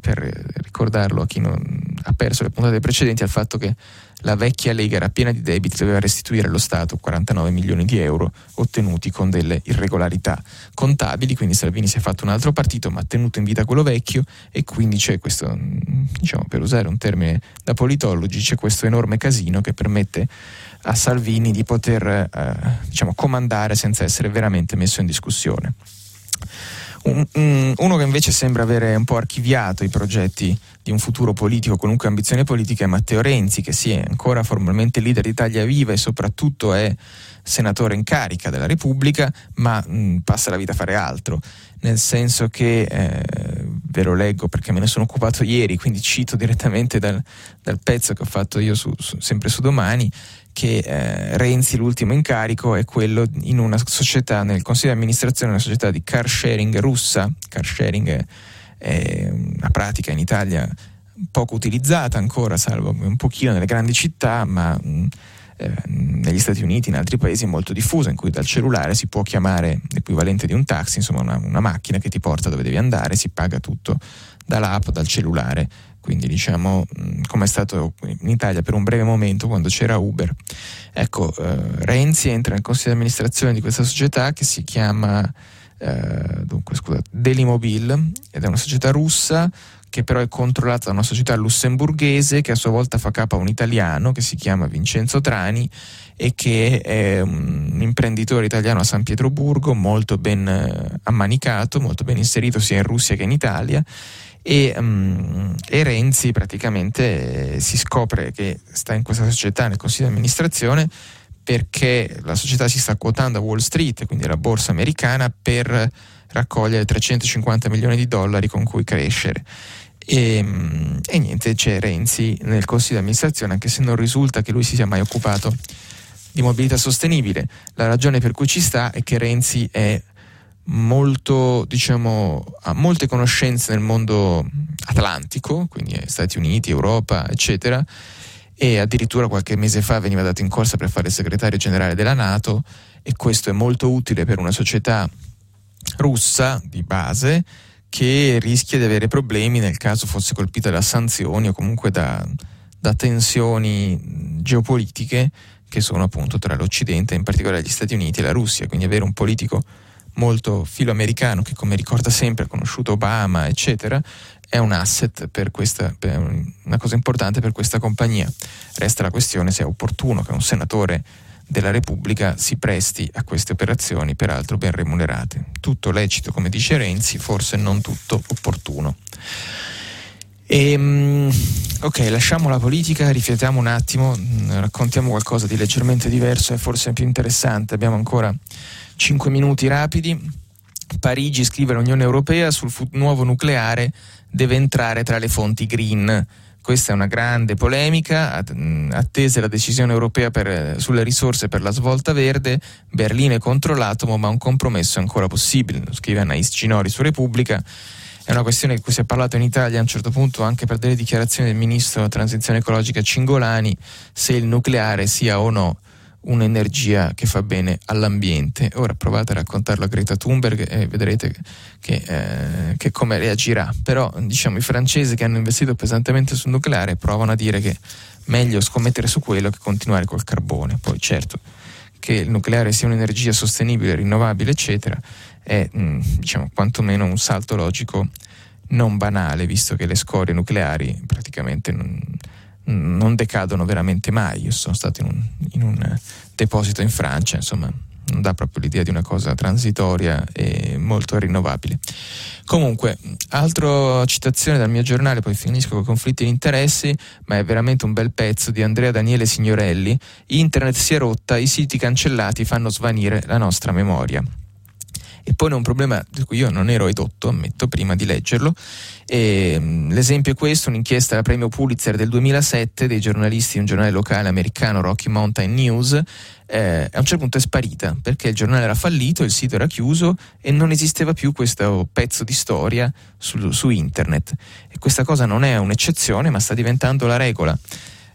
per ricordarlo a chi, non, ha perso le puntate precedenti al fatto che la vecchia Lega era piena di debiti, doveva restituire allo Stato 49 milioni di euro ottenuti con delle irregolarità contabili, quindi Salvini si è fatto un altro partito ma ha tenuto in vita quello vecchio e quindi c'è questo, diciamo, per usare un termine da politologi, c'è questo enorme casino che permette a Salvini di poter eh, diciamo, comandare senza essere veramente messo in discussione. Un, uno che invece sembra avere un po' archiviato i progetti di un futuro politico, qualunque ambizione politica, è Matteo Renzi, che sì, è ancora formalmente leader di Italia Viva e soprattutto è senatore in carica della Repubblica, ma mh, passa la vita a fare altro, nel senso che, eh, ve lo leggo perché me ne sono occupato ieri, quindi cito direttamente dal, dal pezzo che ho fatto io su, su, sempre su domani, che eh, Renzi, l'ultimo incarico, è quello in una società, nel consiglio di amministrazione, una società di car sharing russa. Car sharing è una pratica in Italia poco utilizzata ancora, salvo un pochino nelle grandi città, ma mh, eh, negli Stati Uniti, in altri paesi è molto diffusa, in cui dal cellulare si può chiamare l'equivalente di un taxi, insomma una, una macchina che ti porta dove devi andare, si paga tutto dall'app, dal cellulare quindi diciamo come è stato in Italia per un breve momento quando c'era Uber. Ecco, eh, Renzi entra nel consiglio di amministrazione di questa società che si chiama eh, dunque, scusate, Delimobil ed è una società russa che però è controllata da una società lussemburghese che a sua volta fa capo a un italiano che si chiama Vincenzo Trani e che è un imprenditore italiano a San Pietroburgo molto ben eh, ammanicato, molto ben inserito sia in Russia che in Italia e, um, e, Renzi praticamente eh, si scopre che sta in questa società nel consiglio di amministrazione perché la società si sta quotando a Wall Street, quindi alla borsa americana, per raccogliere 350 milioni di dollari con cui crescere. E, um, e niente, c'è Renzi nel consiglio di amministrazione, anche se non risulta che lui si sia mai occupato di mobilità sostenibile. La ragione per cui ci sta è che Renzi è molto, diciamo, ha molte conoscenze nel mondo atlantico, quindi Stati Uniti, Europa, eccetera, e addirittura qualche mese fa veniva dato in corsa per fare il segretario generale della Nato e questo è molto utile per una società russa di base che rischia di avere problemi nel caso fosse colpita da sanzioni o comunque da, da tensioni geopolitiche che sono appunto tra l'Occidente, in particolare gli Stati Uniti e la Russia, quindi avere un politico molto filoamericano che come ricorda sempre ha conosciuto Obama eccetera è un asset per questa per una cosa importante per questa compagnia. Resta la questione se è opportuno che un senatore della Repubblica si presti a queste operazioni peraltro ben remunerate tutto lecito come dice Renzi forse non tutto opportuno e, ehm, ok, lasciamo la politica, riflettiamo un attimo, raccontiamo qualcosa di leggermente diverso e forse più interessante. Abbiamo ancora 5 minuti rapidi. Parigi scrive l'Unione Europea sul nuovo nucleare deve entrare tra le fonti green. Questa è una grande polemica, attese la decisione europea per, sulle risorse per la svolta verde, Berlino è contro l'atomo ma un compromesso è ancora possibile, scrive Anais Ginori su Repubblica. È una questione di cui si è parlato in Italia a un certo punto anche per delle dichiarazioni del ministro della transizione ecologica Cingolani, se il nucleare sia o no un'energia che fa bene all'ambiente. Ora provate a raccontarlo a Greta Thunberg e vedrete che, eh, che come reagirà. Però diciamo i francesi che hanno investito pesantemente sul nucleare provano a dire che meglio scommettere su quello che continuare col carbone. Poi certo che il nucleare sia un'energia sostenibile, rinnovabile, eccetera, è mh, diciamo quantomeno un salto logico non banale, visto che le scorie nucleari praticamente non, non decadono veramente mai. Io sono stato in un, in un deposito in Francia, insomma, non dà proprio l'idea di una cosa transitoria e molto rinnovabile. Comunque, altra citazione dal mio giornale, poi finisco con conflitti di interessi, ma è veramente un bel pezzo di Andrea Daniele Signorelli. Internet si è rotta, i siti cancellati fanno svanire la nostra memoria. E poi è un problema di cui io non ero edotto, ammetto, prima di leggerlo. E, mm, l'esempio è questo, un'inchiesta al premio Pulitzer del 2007 dei giornalisti di un giornale locale americano, Rocky Mountain News, eh, a un certo punto è sparita perché il giornale era fallito, il sito era chiuso e non esisteva più questo pezzo di storia su, su internet. E questa cosa non è un'eccezione, ma sta diventando la regola.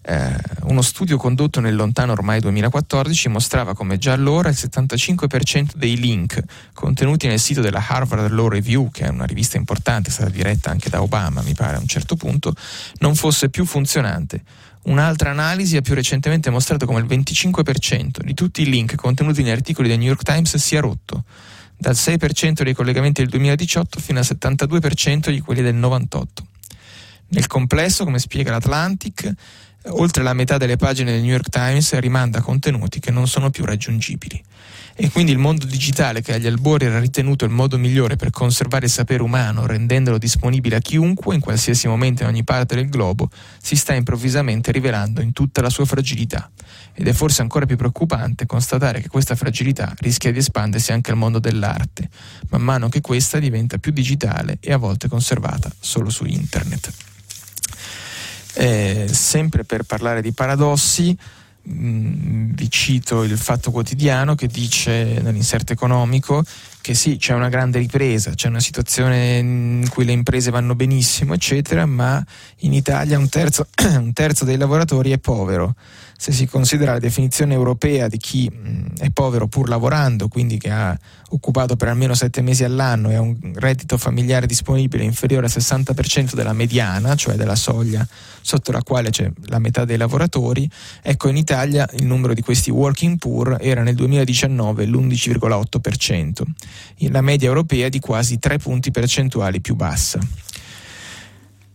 Eh, uno studio condotto nel lontano ormai 2014 mostrava come già allora il 75% dei link contenuti nel sito della Harvard Law Review, che è una rivista importante, è stata diretta anche da Obama, mi pare a un certo punto, non fosse più funzionante. Un'altra analisi ha più recentemente mostrato come il 25% di tutti i link contenuti negli articoli del New York Times sia rotto, dal 6% dei collegamenti del 2018 fino al 72% di quelli del 98. Nel complesso, come spiega l'Atlantic, oltre la metà delle pagine del New York Times rimanda contenuti che non sono più raggiungibili. E quindi il mondo digitale, che agli albori era ritenuto il modo migliore per conservare il sapere umano, rendendolo disponibile a chiunque, in qualsiasi momento in ogni parte del globo, si sta improvvisamente rivelando in tutta la sua fragilità. Ed è forse ancora più preoccupante constatare che questa fragilità rischia di espandersi anche al mondo dell'arte, man mano che questa diventa più digitale e a volte conservata solo su internet. Eh, sempre per parlare di paradossi, mh, mm, vi cito il Fatto Quotidiano che dice nell'inserto economico che sì, c'è una grande ripresa, c'è una situazione in cui le imprese vanno benissimo, eccetera, ma in Italia un terzo, [clears throat] un terzo dei lavoratori è povero. Se si considera la definizione europea di chi mh, è povero pur lavorando, quindi che ha occupato per almeno sette mesi all'anno e ha un reddito familiare disponibile inferiore al 60% della mediana, cioè della soglia sotto la quale c'è la metà dei lavoratori, ecco in Italia il numero di questi working poor era nel 2019 l'11,8%, la media europea di quasi 3 punti percentuali più bassa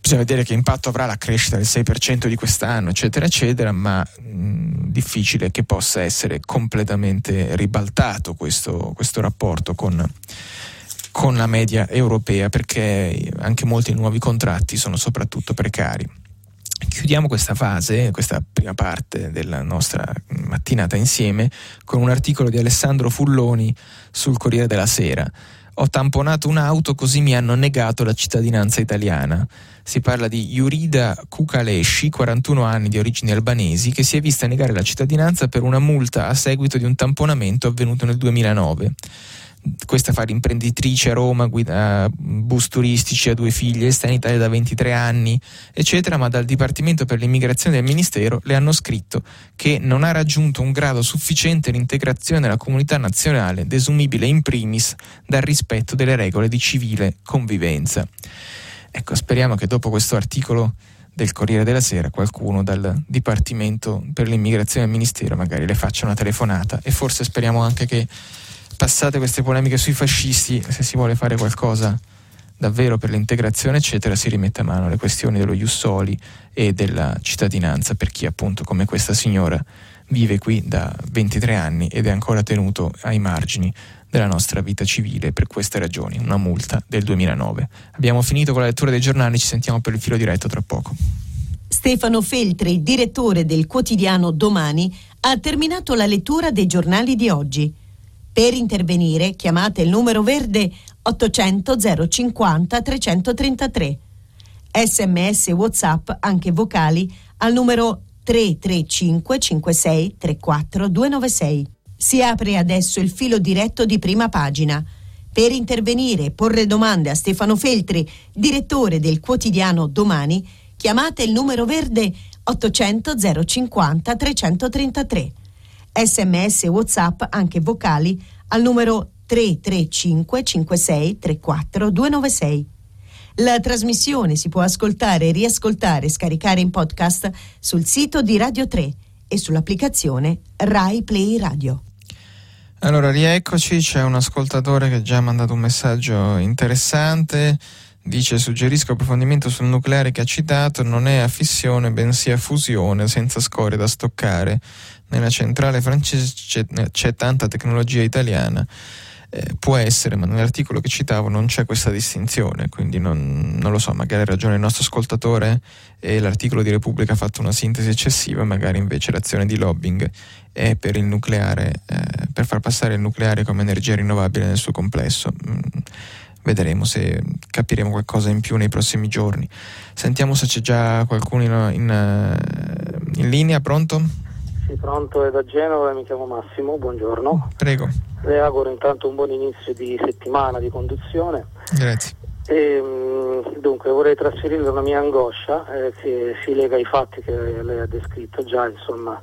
bisogna vedere che impatto avrà la crescita del 6% di quest'anno, eccetera, eccetera, ma mh, difficile che possa essere completamente ribaltato questo, questo rapporto con, con la media europea, perché anche molti nuovi contratti sono soprattutto precari. Chiudiamo questa fase, questa prima parte della nostra mattinata insieme, con un articolo di Alessandro Fulloni sul Corriere della Sera. Ho tamponato un'auto così mi hanno negato la cittadinanza italiana. Si parla di Yurida Kukalesci, 41 anni di origini albanesi, che si è vista negare la cittadinanza per una multa a seguito di un tamponamento avvenuto nel 2009 questa fa l'imprenditrice a Roma, guida bus turistici, ha due figlie, sta in Italia da 23 anni, eccetera, ma dal Dipartimento per l'immigrazione del Ministero le hanno scritto che non ha raggiunto un grado sufficiente l'integrazione nella comunità nazionale, desumibile in primis dal rispetto delle regole di civile convivenza. Ecco, speriamo che dopo questo articolo del Corriere della Sera qualcuno dal Dipartimento per l'immigrazione del Ministero magari le faccia una telefonata e forse speriamo anche che passate queste polemiche sui fascisti, se si vuole fare qualcosa davvero per l'integrazione eccetera si rimette a mano le questioni dello Jussoli e della cittadinanza per chi appunto come questa signora vive qui da 23 anni ed è ancora tenuto ai margini della nostra vita civile per queste ragioni, una multa del 2009. Abbiamo finito con la lettura dei giornali, ci sentiamo per il filo diretto tra poco. Stefano Feltri, direttore del quotidiano Domani, ha terminato la lettura dei giornali di oggi. Per intervenire chiamate il numero verde 800 050 333. Sms WhatsApp anche vocali al numero 335 56 34 296. Si apre adesso il filo diretto di prima pagina. Per intervenire e porre domande a Stefano Feltri, direttore del quotidiano Domani, chiamate il numero verde 800 050 333. Sms WhatsApp anche vocali al numero 335 56 34 296. La trasmissione si può ascoltare, riascoltare e scaricare in podcast sul sito di Radio 3 e sull'applicazione Rai Play Radio. Allora, rieccoci, c'è un ascoltatore che già ha mandato un messaggio interessante. Dice suggerisco approfondimento sul nucleare che ha citato, non è a fissione bensì a fusione senza scorie da stoccare. Nella centrale francese c'è, c'è tanta tecnologia italiana eh, può essere, ma nell'articolo che citavo non c'è questa distinzione, quindi non, non, lo so, magari ha ragione il nostro ascoltatore e l'articolo di Repubblica ha fatto una sintesi eccessiva, magari invece l'azione di lobbying è per il nucleare, eh, per far passare il nucleare come energia rinnovabile nel suo complesso. Mm, vedremo se capiremo qualcosa in più nei prossimi giorni. Sentiamo se c'è già qualcuno in, in, eh, in linea, pronto? Sì, pronto, è da Genova, mi chiamo Massimo, buongiorno. Prego. Le auguro intanto un buon inizio di settimana di conduzione. Grazie. E, mm, dunque vorrei trasferire una mia angoscia eh, che si lega ai fatti che lei ha descritto già, insomma,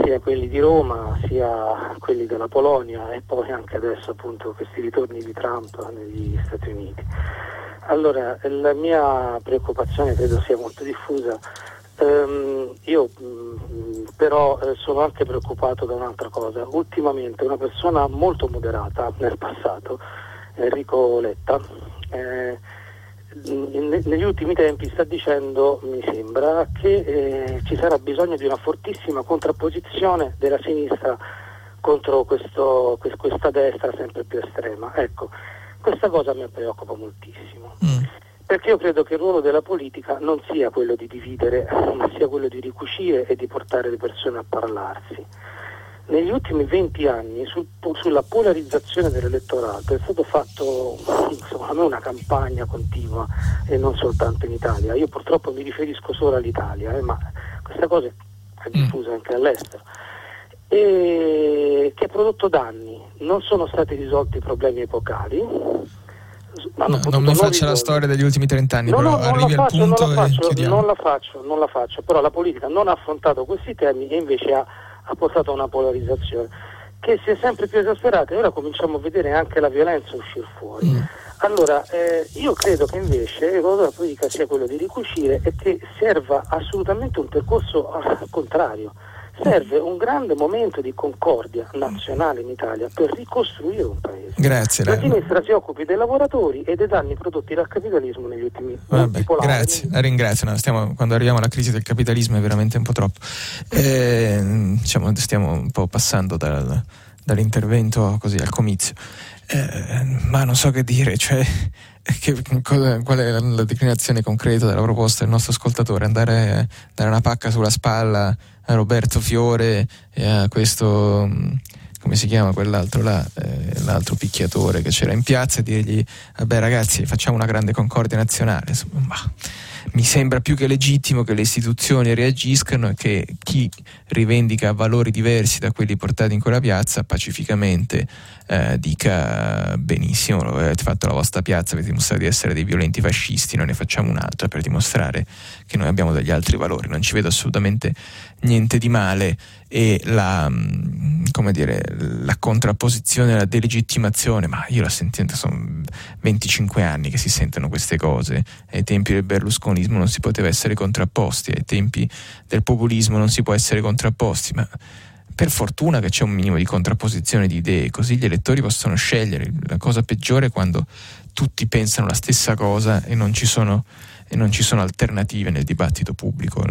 sia quelli di Roma, sia quelli della Polonia e poi anche adesso appunto questi ritorni di Trump negli Stati Uniti. Allora, la mia preoccupazione credo sia molto diffusa. Um, io mm, però eh, sono anche preoccupato da un'altra cosa. Ultimamente una persona molto moderata nel passato, Enrico Letta, eh, negli ultimi tempi sta dicendo, mi sembra, che eh, ci sarà bisogno di una fortissima contrapposizione della sinistra contro questo, questa destra sempre più estrema. Ecco, questa cosa mi preoccupa moltissimo. Mm. Perché io credo che il ruolo della politica non sia quello di dividere, ma sia quello di ricucire e di portare le persone a parlarsi negli ultimi 20 anni sul, sulla polarizzazione dell'elettorato è stato fatto secondo me una campagna continua e non soltanto in Italia. Io purtroppo mi riferisco solo all'Italia, eh, ma questa cosa è mm. diffusa anche all'estero. E che ha prodotto danni, non sono stati risolti i problemi epocali. No, non mi faccia la storia degli ultimi 30 anni, no, no, arrivi al faccio, punto non la, faccio, non la faccio, non la faccio, però la politica non ha affrontato questi temi e invece ha ha portato a una polarizzazione che si è sempre più esasperata. E ora cominciamo a vedere anche la violenza uscire fuori. Mm. Allora, eh, io credo che invece il ruolo della politica sia quello di ricucire e che serva assolutamente un percorso contrario serve un grande momento di concordia nazionale in Italia per ricostruire un paese. Grazie. La sinistra si occupi dei lavoratori e dei danni prodotti dal capitalismo negli ultimi anni. Grazie, la ringrazio. No, stiamo, quando arriviamo alla crisi del capitalismo è veramente un po' troppo. Eh, diciamo, stiamo un po' passando dal, dall'intervento così al comizio. Eh, ma non so che dire, cioè, che, qual è la declinazione concreta della proposta del nostro ascoltatore? Andare, dare una pacca sulla spalla a Roberto Fiore e a questo mm, come si chiama quell'altro là, eh, l'altro picchiatore che c'era in piazza e dirgli vabbè ragazzi facciamo una grande concordia nazionale bah, mi sembra più che legittimo che le istituzioni reagiscano e che chi rivendica valori diversi da quelli portati in quella piazza pacificamente eh, dica benissimo, avete fatto la vostra piazza, avete dimostrato di essere dei violenti fascisti, noi ne facciamo un'altra per dimostrare che noi abbiamo degli altri valori. Non ci vedo assolutamente niente di male e la, mm, dire, la contrapposizione, la delegittimazione, ma io la sento, sono 25 anni che si sentono queste cose, ai tempi del berlusconismo non si poteva essere contrapposti, ai tempi del populismo non si può essere contrapposti, ma per fortuna che c'è un minimo di contrapposizione di idee, così gli elettori possono scegliere. La cosa peggiore è quando tutti pensano la stessa cosa e non ci sono, non ci sono alternative nel dibattito pubblico.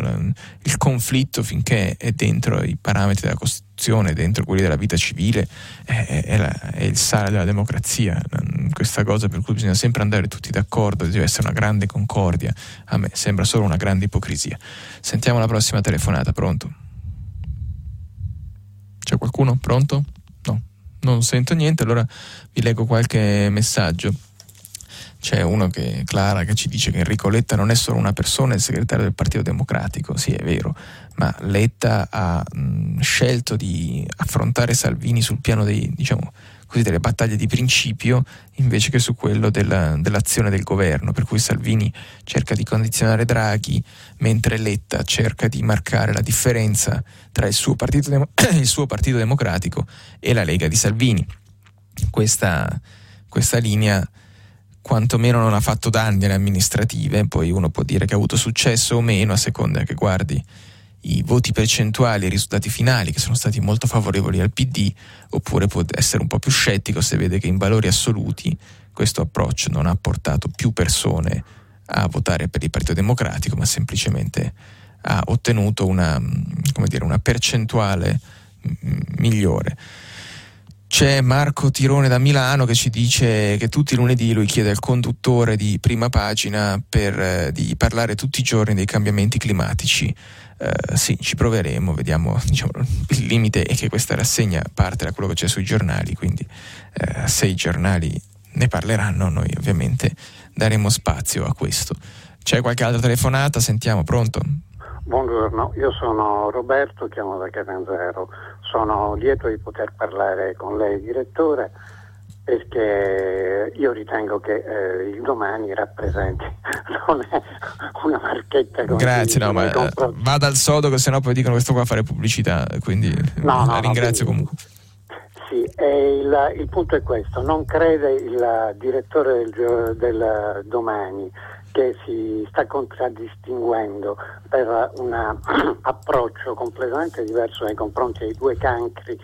Il conflitto, finché è dentro i parametri della Costituzione, dentro quelli della vita civile, è, è, la, è il sale della democrazia. Questa cosa per cui bisogna sempre andare tutti d'accordo, deve essere una grande concordia, a me sembra solo una grande ipocrisia. Sentiamo la prossima telefonata, pronto? C'è qualcuno? Pronto? No, non sento niente, allora vi leggo qualche messaggio. C'è uno che, Clara, che ci dice che Enrico Letta non è solo una persona, è il segretario del Partito Democratico, sì è vero, ma Letta ha mh, scelto di affrontare Salvini sul piano dei, diciamo, così, delle battaglie di principio invece che su quello della, dell'azione del governo, per cui Salvini cerca di condizionare Draghi, mentre Letta cerca di marcare la differenza tra il suo Partito, Demo- [coughs] il suo partito Democratico e la Lega di Salvini. Questa, questa linea quantomeno non ha fatto danni alle amministrative, poi uno può dire che ha avuto successo o meno a seconda che guardi i voti percentuali i risultati finali che sono stati molto favorevoli al PD, oppure può essere un po' più scettico se vede che in valori assoluti questo approccio non ha portato più persone a votare per il Partito Democratico, ma semplicemente ha ottenuto una, dire, una percentuale migliore. C'è Marco Tirone da Milano che ci dice che tutti i lunedì lui chiede al conduttore di prima pagina per, eh, di parlare tutti i giorni dei cambiamenti climatici. Uh, sì, ci proveremo, vediamo, [laughs] diciamo, il limite è che questa rassegna parte da quello che c'è sui giornali, quindi uh, se i giornali ne parleranno noi ovviamente daremo spazio a questo. C'è qualche altra telefonata? Sentiamo, pronto? Buongiorno, io sono Roberto, chiamo da Catanzaro, sono lieto di poter parlare con lei direttore perché io ritengo che eh, il domani rappresenti [laughs] non è una marchetta grazie no ma eh, vada al sodo che sennò poi dicono questo qua a fare pubblicità quindi no, la ringrazio no, comunque. sì, il, il, punto è questo non crede il direttore del, del domani che si sta contraddistinguendo per un [clears throat] approccio completamente diverso nei confronti dei due cancri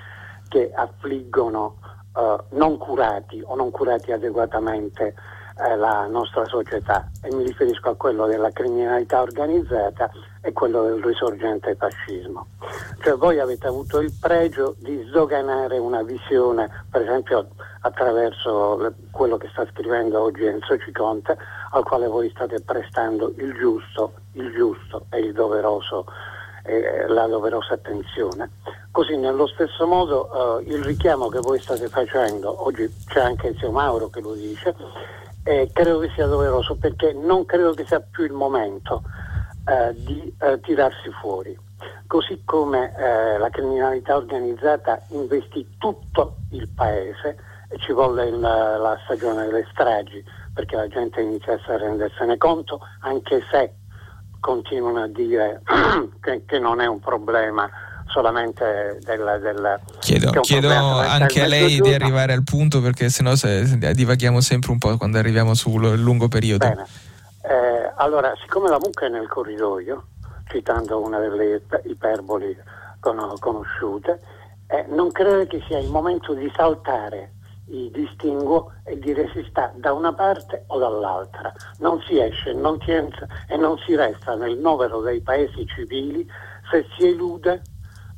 che affliggono eh, non curati o non curati adeguatamente eh, la nostra società e mi riferisco a quello della criminalità organizzata e quello del risorgente fascismo. Cioè voi avete avuto il pregio di sdoganare una visione, per esempio attraverso quello che sta scrivendo oggi Enzo Ciconte, al quale voi state prestando il giusto, il giusto e il doveroso eh, la doverosa attenzione. Così nello stesso modo eh, il richiamo che voi state facendo, oggi c'è anche Zio Mauro che lo dice, eh, credo che sia doveroso perché non credo che sia più il momento eh, di eh, tirarsi fuori. Così come eh, la criminalità organizzata investì tutto il paese e ci volle il, la stagione delle stragi perché la gente iniziasse a rendersene conto, anche se continuano a dire [clears throat] che, che non è un problema solamente del, del chiedo, chiedo anche a lei di arrivare al punto perché sennò se, se divaghiamo sempre un po' quando arriviamo sul lungo periodo Bene. Eh, allora siccome la mucca è nel corridoio citando una delle iperboli conosciute eh, non credo che sia il momento di saltare i distinguo e dire si sta da una parte o dall'altra. Non si esce non si entra, e non si resta nel novero dei paesi civili se si elude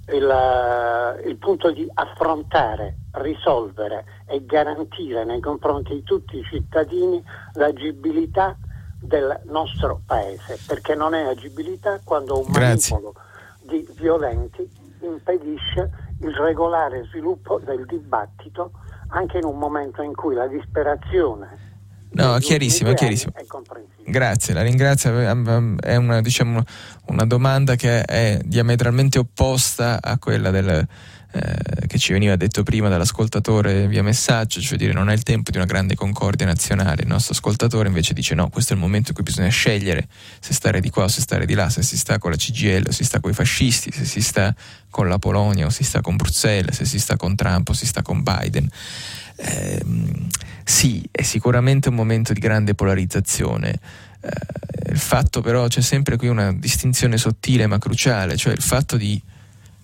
il, il, punto di affrontare, risolvere e garantire nei confronti di tutti i cittadini l'agibilità del nostro paese, perché non è agibilità quando un manipolo di violenti impedisce il regolare sviluppo del dibattito anche in un momento in cui la disperazione No, chiarissimo, è chiarissimo. Grazie, la ringrazio. È una, diciamo, una, domanda che è diametralmente opposta a quella del, eh, che ci veniva detto prima dall'ascoltatore via messaggio, cioè dire non è il tempo di una grande concordia nazionale. Il nostro ascoltatore invece dice no, questo è il momento in cui bisogna scegliere se stare di qua o se stare di là, se si sta con la CGL o si sta con i fascisti, se si sta con la Polonia o si sta con Bruxelles, se si sta con Trump o si sta con Biden. Eh, sì, è sicuramente un momento di grande polarizzazione. Eh, il fatto però c'è sempre qui una distinzione sottile ma cruciale, cioè il fatto di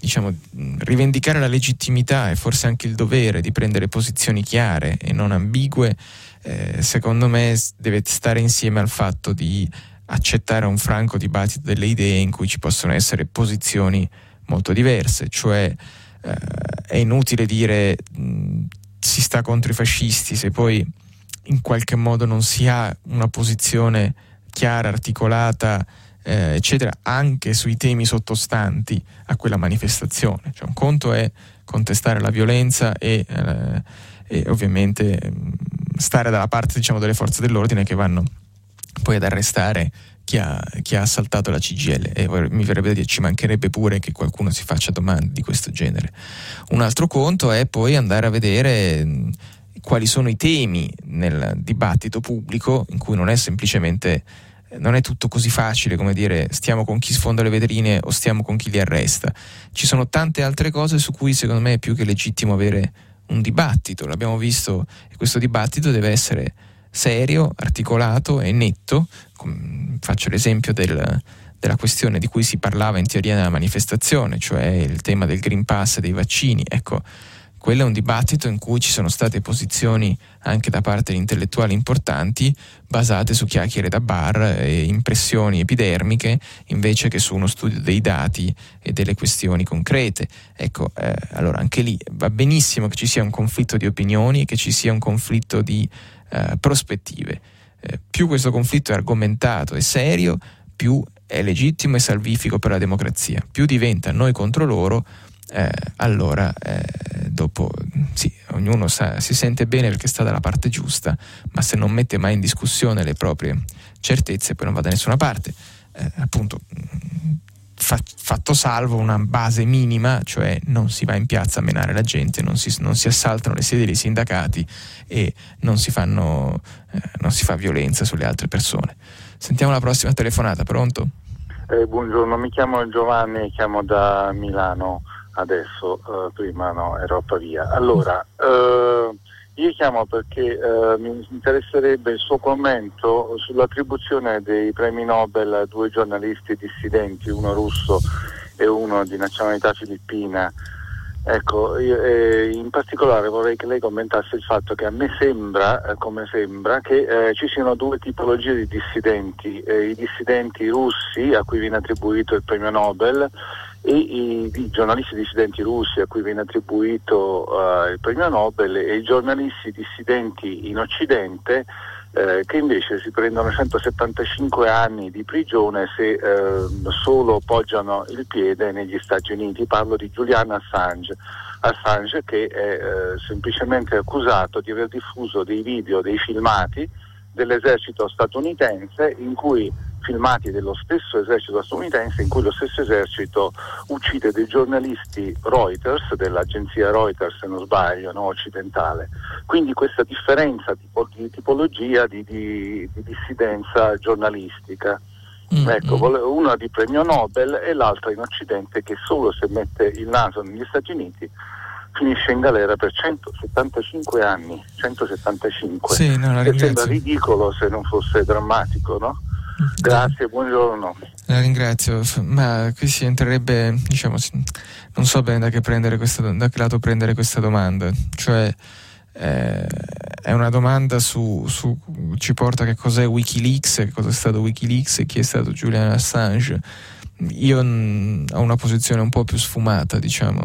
diciamo, rivendicare la legittimità e forse anche il dovere di prendere posizioni chiare e non ambigue, eh, secondo me deve stare insieme al fatto di accettare un franco dibattito delle idee in cui ci possono essere posizioni molto diverse, cioè eh, è inutile dire mh, si sta contro i fascisti se poi in qualche modo non si ha una posizione chiara, articolata, eh, eccetera, anche sui temi sottostanti a quella manifestazione. Cioè, un conto è contestare la violenza e, eh, e ovviamente mm, stare dalla parte diciamo, delle forze dell'ordine che vanno poi ad arrestare chi ha, chi ha, assaltato la CGL e mi verrebbe da dire ci mancherebbe pure che qualcuno si faccia domande di questo genere. Un altro conto è poi andare a vedere mm, quali sono i temi nel dibattito pubblico in cui non è semplicemente non è tutto così facile come dire stiamo con chi sfonda le vetrine o stiamo con chi li arresta. Ci sono tante altre cose su cui secondo me è più che legittimo avere un dibattito. L'abbiamo visto e questo dibattito deve essere serio, articolato e netto. Faccio l'esempio del, della questione di cui si parlava in teoria nella manifestazione, cioè il tema del Green Pass e dei vaccini. Ecco, quello è un dibattito in cui ci sono state posizioni anche da parte di intellettuali importanti basate su chiacchiere da bar e impressioni epidermiche invece che su uno studio dei dati e delle questioni concrete. Ecco, eh, allora anche lì va benissimo che ci sia un conflitto di opinioni, che ci sia un conflitto di eh, prospettive. Eh, più questo conflitto è argomentato e serio, più è legittimo e salvifico per la democrazia. Più diventa noi contro loro, eh, allora eh, dopo sì, ognuno sa, si sente bene perché sta dalla parte giusta, ma se non mette mai in discussione le proprie certezze poi non va da nessuna parte. Eh, appunto fa, fatto salvo una base minima, cioè non si va in piazza a menare la gente, non si, non si assaltano le sedi dei sindacati e non si, fanno, eh, non si fa violenza sulle altre persone. Sentiamo la prossima telefonata, pronto? Eh, buongiorno, mi chiamo Giovanni, chiamo da Milano adesso, eh, prima no, ero a Pavia. Allora, eh, io chiamo perché eh, mi interesserebbe il suo commento sull'attribuzione dei premi Nobel a due giornalisti dissidenti, uno russo e uno di nazionalità filippina. Ecco, io, eh, in particolare vorrei che lei commentasse il fatto che a me sembra, eh, come sembra, che eh, ci siano due tipologie di dissidenti, eh, i dissidenti russi a cui viene attribuito il premio Nobel e i, i, giornalisti dissidenti russi a cui viene attribuito uh, il premio Nobel e i giornalisti dissidenti in Occidente eh, che invece si prendono 175 anni di prigione se eh, solo poggiano il piede negli Stati Uniti. Parlo di Julian Assange, Assange che è eh, semplicemente accusato di aver diffuso dei video, dei filmati dell'esercito statunitense in cui filmati dello stesso esercito statunitense in cui lo stesso esercito uccide dei giornalisti Reuters, dell'agenzia Reuters se non sbaglio, no, occidentale. Quindi questa differenza di, tipologia di, di, di, dissidenza giornalistica. Mm-hmm. Ecco, una di premio Nobel e l'altra in Occidente che solo se mette il naso negli Stati Uniti finisce in galera per 175 anni. 175. Sì, no, che sembra ridicolo se non fosse drammatico, no? Grazie, buongiorno. La ringrazio, ma qui si entrerebbe, diciamo, non so bene da che, questa, da che lato prendere questa domanda, cioè eh, è una domanda su, su, ci porta che cos'è Wikileaks, che cosa è stato Wikileaks e chi è stato Julian Assange. Io mh, ho una posizione un po' più sfumata, diciamo.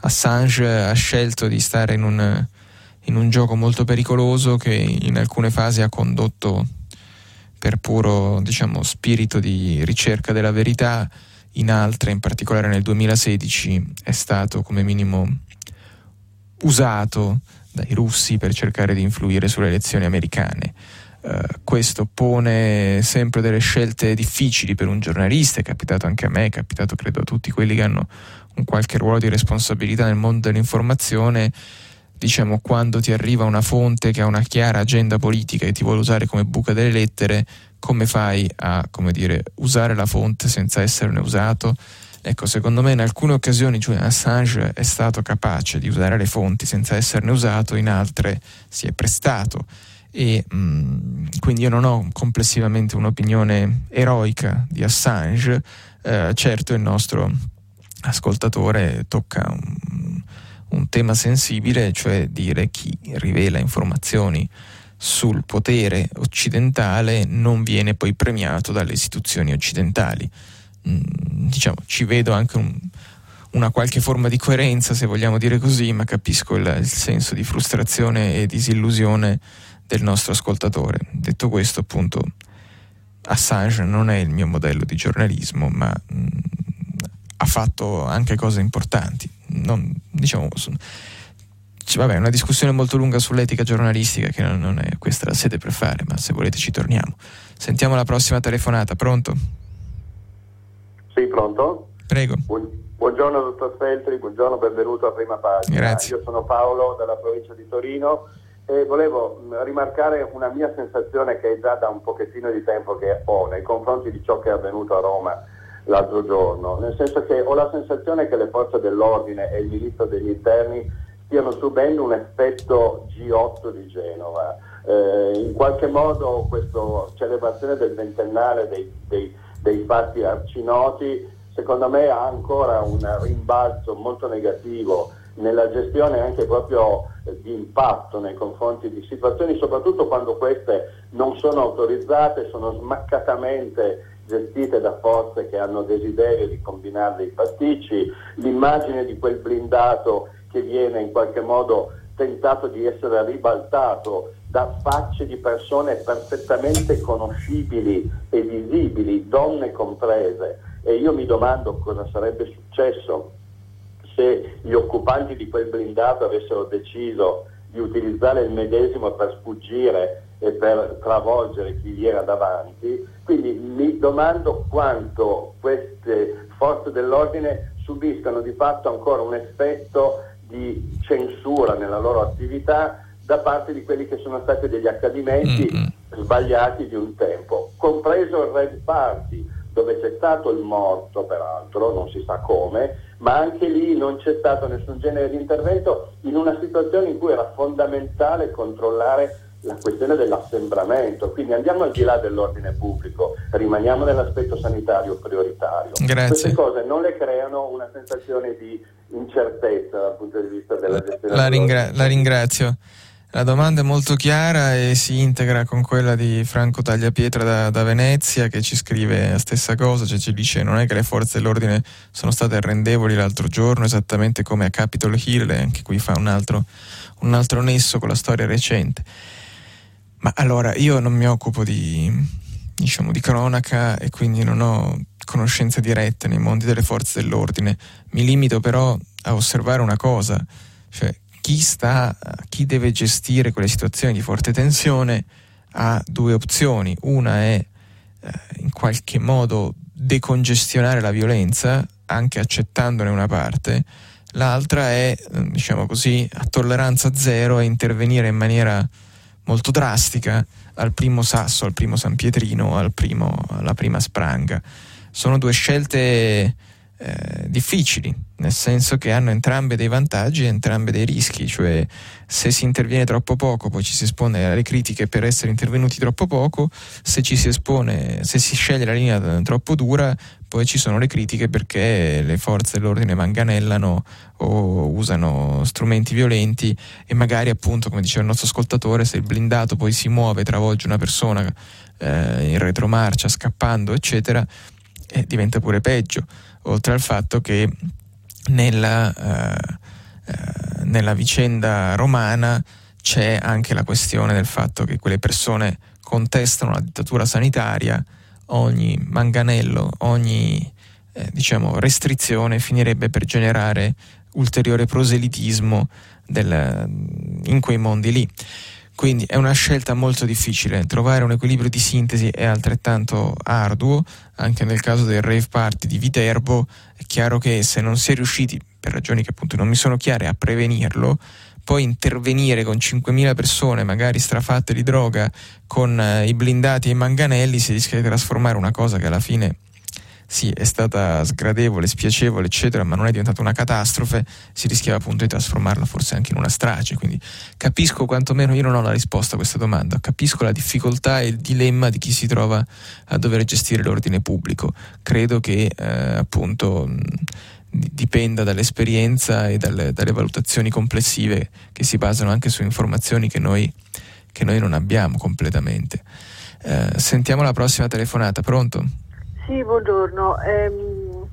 Assange ha scelto di stare in un, in un gioco molto pericoloso che in alcune fasi ha condotto per puro diciamo, spirito di ricerca della verità, in altre, in particolare nel 2016, è stato come minimo usato dai russi per cercare di influire sulle elezioni americane. Uh, questo pone sempre delle scelte difficili per un giornalista, è capitato anche a me, è capitato credo a tutti quelli che hanno un qualche ruolo di responsabilità nel mondo dell'informazione diciamo, quando ti arriva una fonte che ha una chiara agenda politica e ti vuole usare come buca delle lettere, come fai a come dire, usare la fonte senza esserne usato? Ecco, secondo me in alcune occasioni Julian Assange è stato capace di usare le fonti senza esserne usato, in altre si è prestato e mh, mm, quindi io non ho complessivamente un'opinione eroica di Assange, eh, certo il nostro ascoltatore tocca un, un tema sensibile, cioè dire chi rivela informazioni sul potere occidentale non viene poi premiato dalle istituzioni occidentali. Mm, diciamo, ci vedo anche un, una qualche forma di coerenza, se vogliamo dire così, ma capisco il, il, senso di frustrazione e disillusione del nostro ascoltatore. Detto questo, appunto, Assange non è il mio modello di giornalismo, ma mh, mm, ha fatto anche cose importanti non, diciamo, vabbè, una discussione molto lunga sull'etica giornalistica che non, è questa la sede per fare, ma se volete ci torniamo. Sentiamo la prossima telefonata, pronto? Sì, pronto? Prego. Buon, buongiorno dottor Feltri, buongiorno, benvenuto a prima pagina. Grazie. Io sono Paolo dalla provincia di Torino e volevo rimarcare una mia sensazione che è già da un pochettino di tempo che ho nei confronti di ciò che è avvenuto a Roma l'altro giorno, nel senso che ho la sensazione che le forze dell'ordine e il ministro degli interni stiano subendo un effetto G8 di Genova. Eh, in qualche modo questa celebrazione del ventennale dei, dei, dei fatti arcinoti secondo me ha ancora un rimbalzo molto negativo nella gestione anche proprio di impatto nei confronti di situazioni, soprattutto quando queste non sono autorizzate, sono smaccatamente gestite da forze che hanno desiderio di combinare dei pasticci, l'immagine di quel blindato che viene in qualche modo tentato di essere ribaltato da facce di persone perfettamente conoscibili e visibili, donne comprese. E io mi domando cosa sarebbe successo se gli occupanti di quel blindato avessero deciso di utilizzare il medesimo per sfuggire e per travolgere chi gli era davanti. Quindi mi domando quanto queste forze dell'ordine subiscano di fatto ancora un effetto di censura nella loro attività da parte di quelli che sono stati degli accadimenti mm-hmm. sbagliati di un tempo, compreso il Red Party, dove c'è stato il morto peraltro, non si sa come, ma anche lì non c'è stato nessun genere di intervento in una situazione in cui era fondamentale controllare la questione dell'assembramento, quindi andiamo al di là dell'ordine pubblico, rimaniamo nell'aspetto sanitario prioritario. Grazie. Queste cose non le creano una sensazione di incertezza dal punto di vista della gestione. La, ringra- la ringrazio. La domanda è molto chiara e si integra con quella di Franco Tagliapietra da, da Venezia che ci scrive la stessa cosa, cioè ci dice non è che le forze dell'ordine sono state arrendevoli l'altro giorno esattamente come a Capitol Hill e anche qui fa un altro, un altro nesso con la storia recente. Ma allora io non mi occupo di, diciamo, di cronaca e quindi non ho conoscenze dirette nei mondi delle forze dell'ordine, mi limito però a osservare una cosa, cioè chi, sta, chi deve gestire quelle situazioni di forte tensione ha due opzioni. Una è eh, in qualche modo decongestionare la violenza, anche accettandone una parte, l'altra è, diciamo così, a tolleranza zero e intervenire in maniera molto drastica al primo sasso, al primo San Pietrino, al primo, alla prima spranga. Sono due scelte eh, difficili, nel senso che hanno entrambe dei vantaggi e entrambe dei rischi, cioè se si interviene troppo poco poi ci si espone alle critiche per essere intervenuti troppo poco, se ci si espone, se si sceglie la linea troppo dura poi ci sono le critiche perché le forze dell'ordine manganellano o usano strumenti violenti e magari appunto come diceva il nostro ascoltatore se il blindato poi si muove, travolge una persona eh, in retromarcia scappando eccetera eh, diventa pure peggio. Oltre al fatto che nella, uh, uh, nella vicenda romana c'è anche la questione del fatto che quelle persone contestano la dittatura sanitaria, ogni manganello, ogni eh, diciamo, restrizione finirebbe per generare ulteriore proselitismo del, in quei mondi lì. Quindi è una scelta molto difficile, trovare un equilibrio di sintesi è altrettanto arduo, anche nel caso del rave party di Viterbo è chiaro che se non si è riusciti, per ragioni che appunto non mi sono chiare, a prevenirlo, poi intervenire con 5.000 persone, magari strafatte di droga, con eh, i blindati e i manganelli, si rischia di trasformare una cosa che alla fine sì, è stata sgradevole, spiacevole, eccetera, ma non è diventata una catastrofe, si rischiava appunto di trasformarla forse anche in una strage. Quindi capisco quantomeno, io non ho la risposta a questa domanda, capisco la difficoltà e il dilemma di chi si trova a dover gestire l'ordine pubblico. Credo che eh, appunto mh, dipenda dall'esperienza e dalle, dalle, valutazioni complessive che si basano anche su informazioni che noi, che noi non abbiamo completamente. Eh, sentiamo la prossima telefonata, pronto? Sì, buongiorno. Ehm,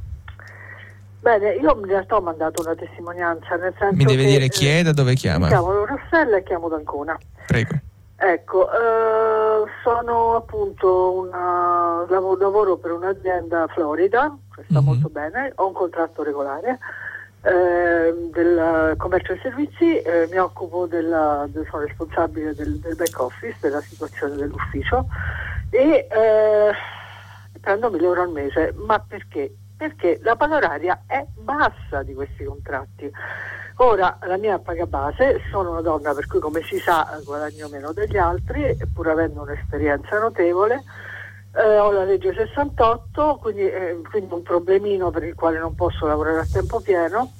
bene, io in realtà ho mandato una testimonianza, nel senso Mi deve che, dire chi è e da dove chiama? Mi chiamo Rossella e chiamo da Ancona. Prego. Ecco, eh, sono appunto una, lavoro, lavoro, per un'azienda Florida, che sta mm-hmm. molto bene, ho un contratto regolare eh, del commercio e servizi, eh, mi occupo della, del, sono responsabile del, del, back office, della situazione dell'ufficio e eh, prendo 1000 euro al mese, ma perché? Perché la paga oraria è bassa di questi contratti. Ora la mia paga base, sono una donna per cui come si sa guadagno meno degli altri, pur avendo un'esperienza notevole, eh, ho la legge 68, quindi, eh, quindi un problemino per il quale non posso lavorare a tempo pieno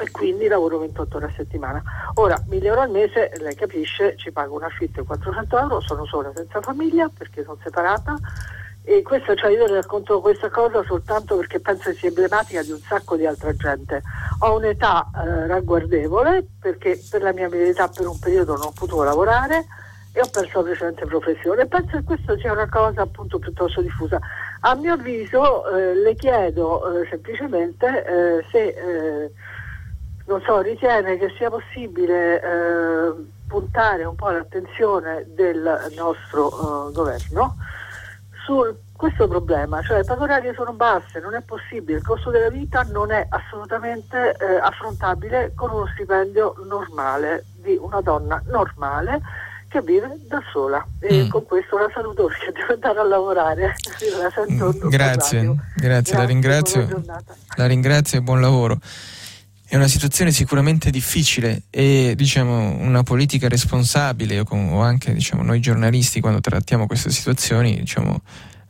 e quindi lavoro 28 ore a settimana. Ora, 1000 euro al mese, lei capisce, ci pago un affitto di 400 euro, sono sola senza famiglia perché sono separata e questo, cioè io le racconto questa cosa soltanto perché penso sia emblematica di un sacco di altra gente. Ho un'età eh, ragguardevole perché per la mia abilità per un periodo non ho potuto lavorare e ho perso la precedente professione. Penso che questa sia una cosa appunto piuttosto diffusa. A mio avviso eh, le chiedo eh, semplicemente eh, se eh, non so, ritiene che sia possibile eh, puntare un po' l'attenzione del nostro governo su questo problema, cioè le paghe sono basse, non è possibile, il costo della vita non è assolutamente eh, affrontabile con uno stipendio normale di una donna normale che vive da sola e mm. con questo la saluto [laughs] perché devo andare a lavorare. La mm, grazie, grazie, grazie, la ringrazio. La ringrazio e buon lavoro. È una situazione sicuramente difficile e diciamo, una politica responsabile o, con, o anche diciamo, noi giornalisti quando trattiamo queste situazioni diciamo,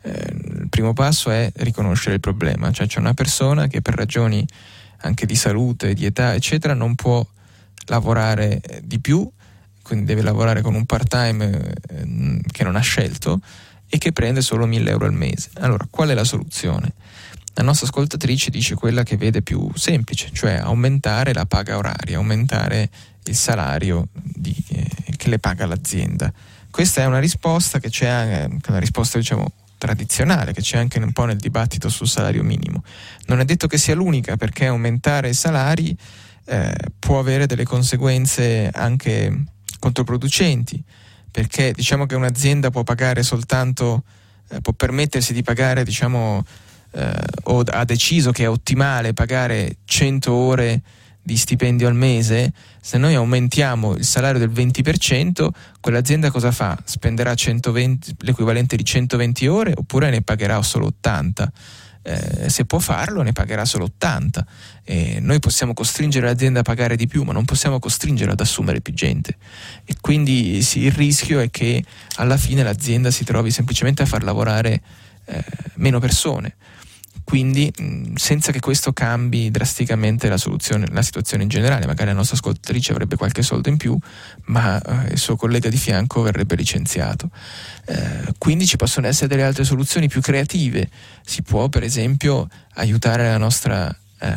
eh, il primo passo è riconoscere il problema, cioè c'è una persona che per ragioni anche di salute, di età eccetera non può lavorare eh, di più quindi deve lavorare con un part time eh, che non ha scelto e che prende solo 1000 euro al mese. Allora, qual è la soluzione? La nostra ascoltatrice dice quella che vede più semplice, cioè aumentare la paga oraria, aumentare il salario di, eh, che le paga l'azienda. Questa è una risposta che c'è, una risposta diciamo tradizionale, che c'è anche un po' nel dibattito sul salario minimo. Non è detto che sia l'unica perché aumentare i salari eh, può avere delle conseguenze anche controproducenti, perché diciamo che un'azienda può pagare soltanto, eh, può permettersi di pagare, diciamo, eh, o ha deciso che è ottimale pagare 100 ore di stipendio al mese, se noi aumentiamo il salario del 20%, quell'azienda cosa fa? Spenderà 120, l'equivalente di 120 ore oppure ne pagherà solo 80? Eh, se può farlo ne pagherà solo 80. Eh, noi possiamo costringere l'azienda a pagare di più, ma non possiamo costringere ad assumere più gente. E quindi sì, il rischio è che alla fine l'azienda si trovi semplicemente a far lavorare eh, meno persone quindi mh, senza che questo cambi drasticamente la, la, situazione in generale, magari la nostra ascoltatrice avrebbe qualche soldo in più, ma eh, il suo collega di fianco verrebbe licenziato. Eh, quindi ci possono essere delle altre soluzioni più creative, si può per esempio aiutare la nostra eh,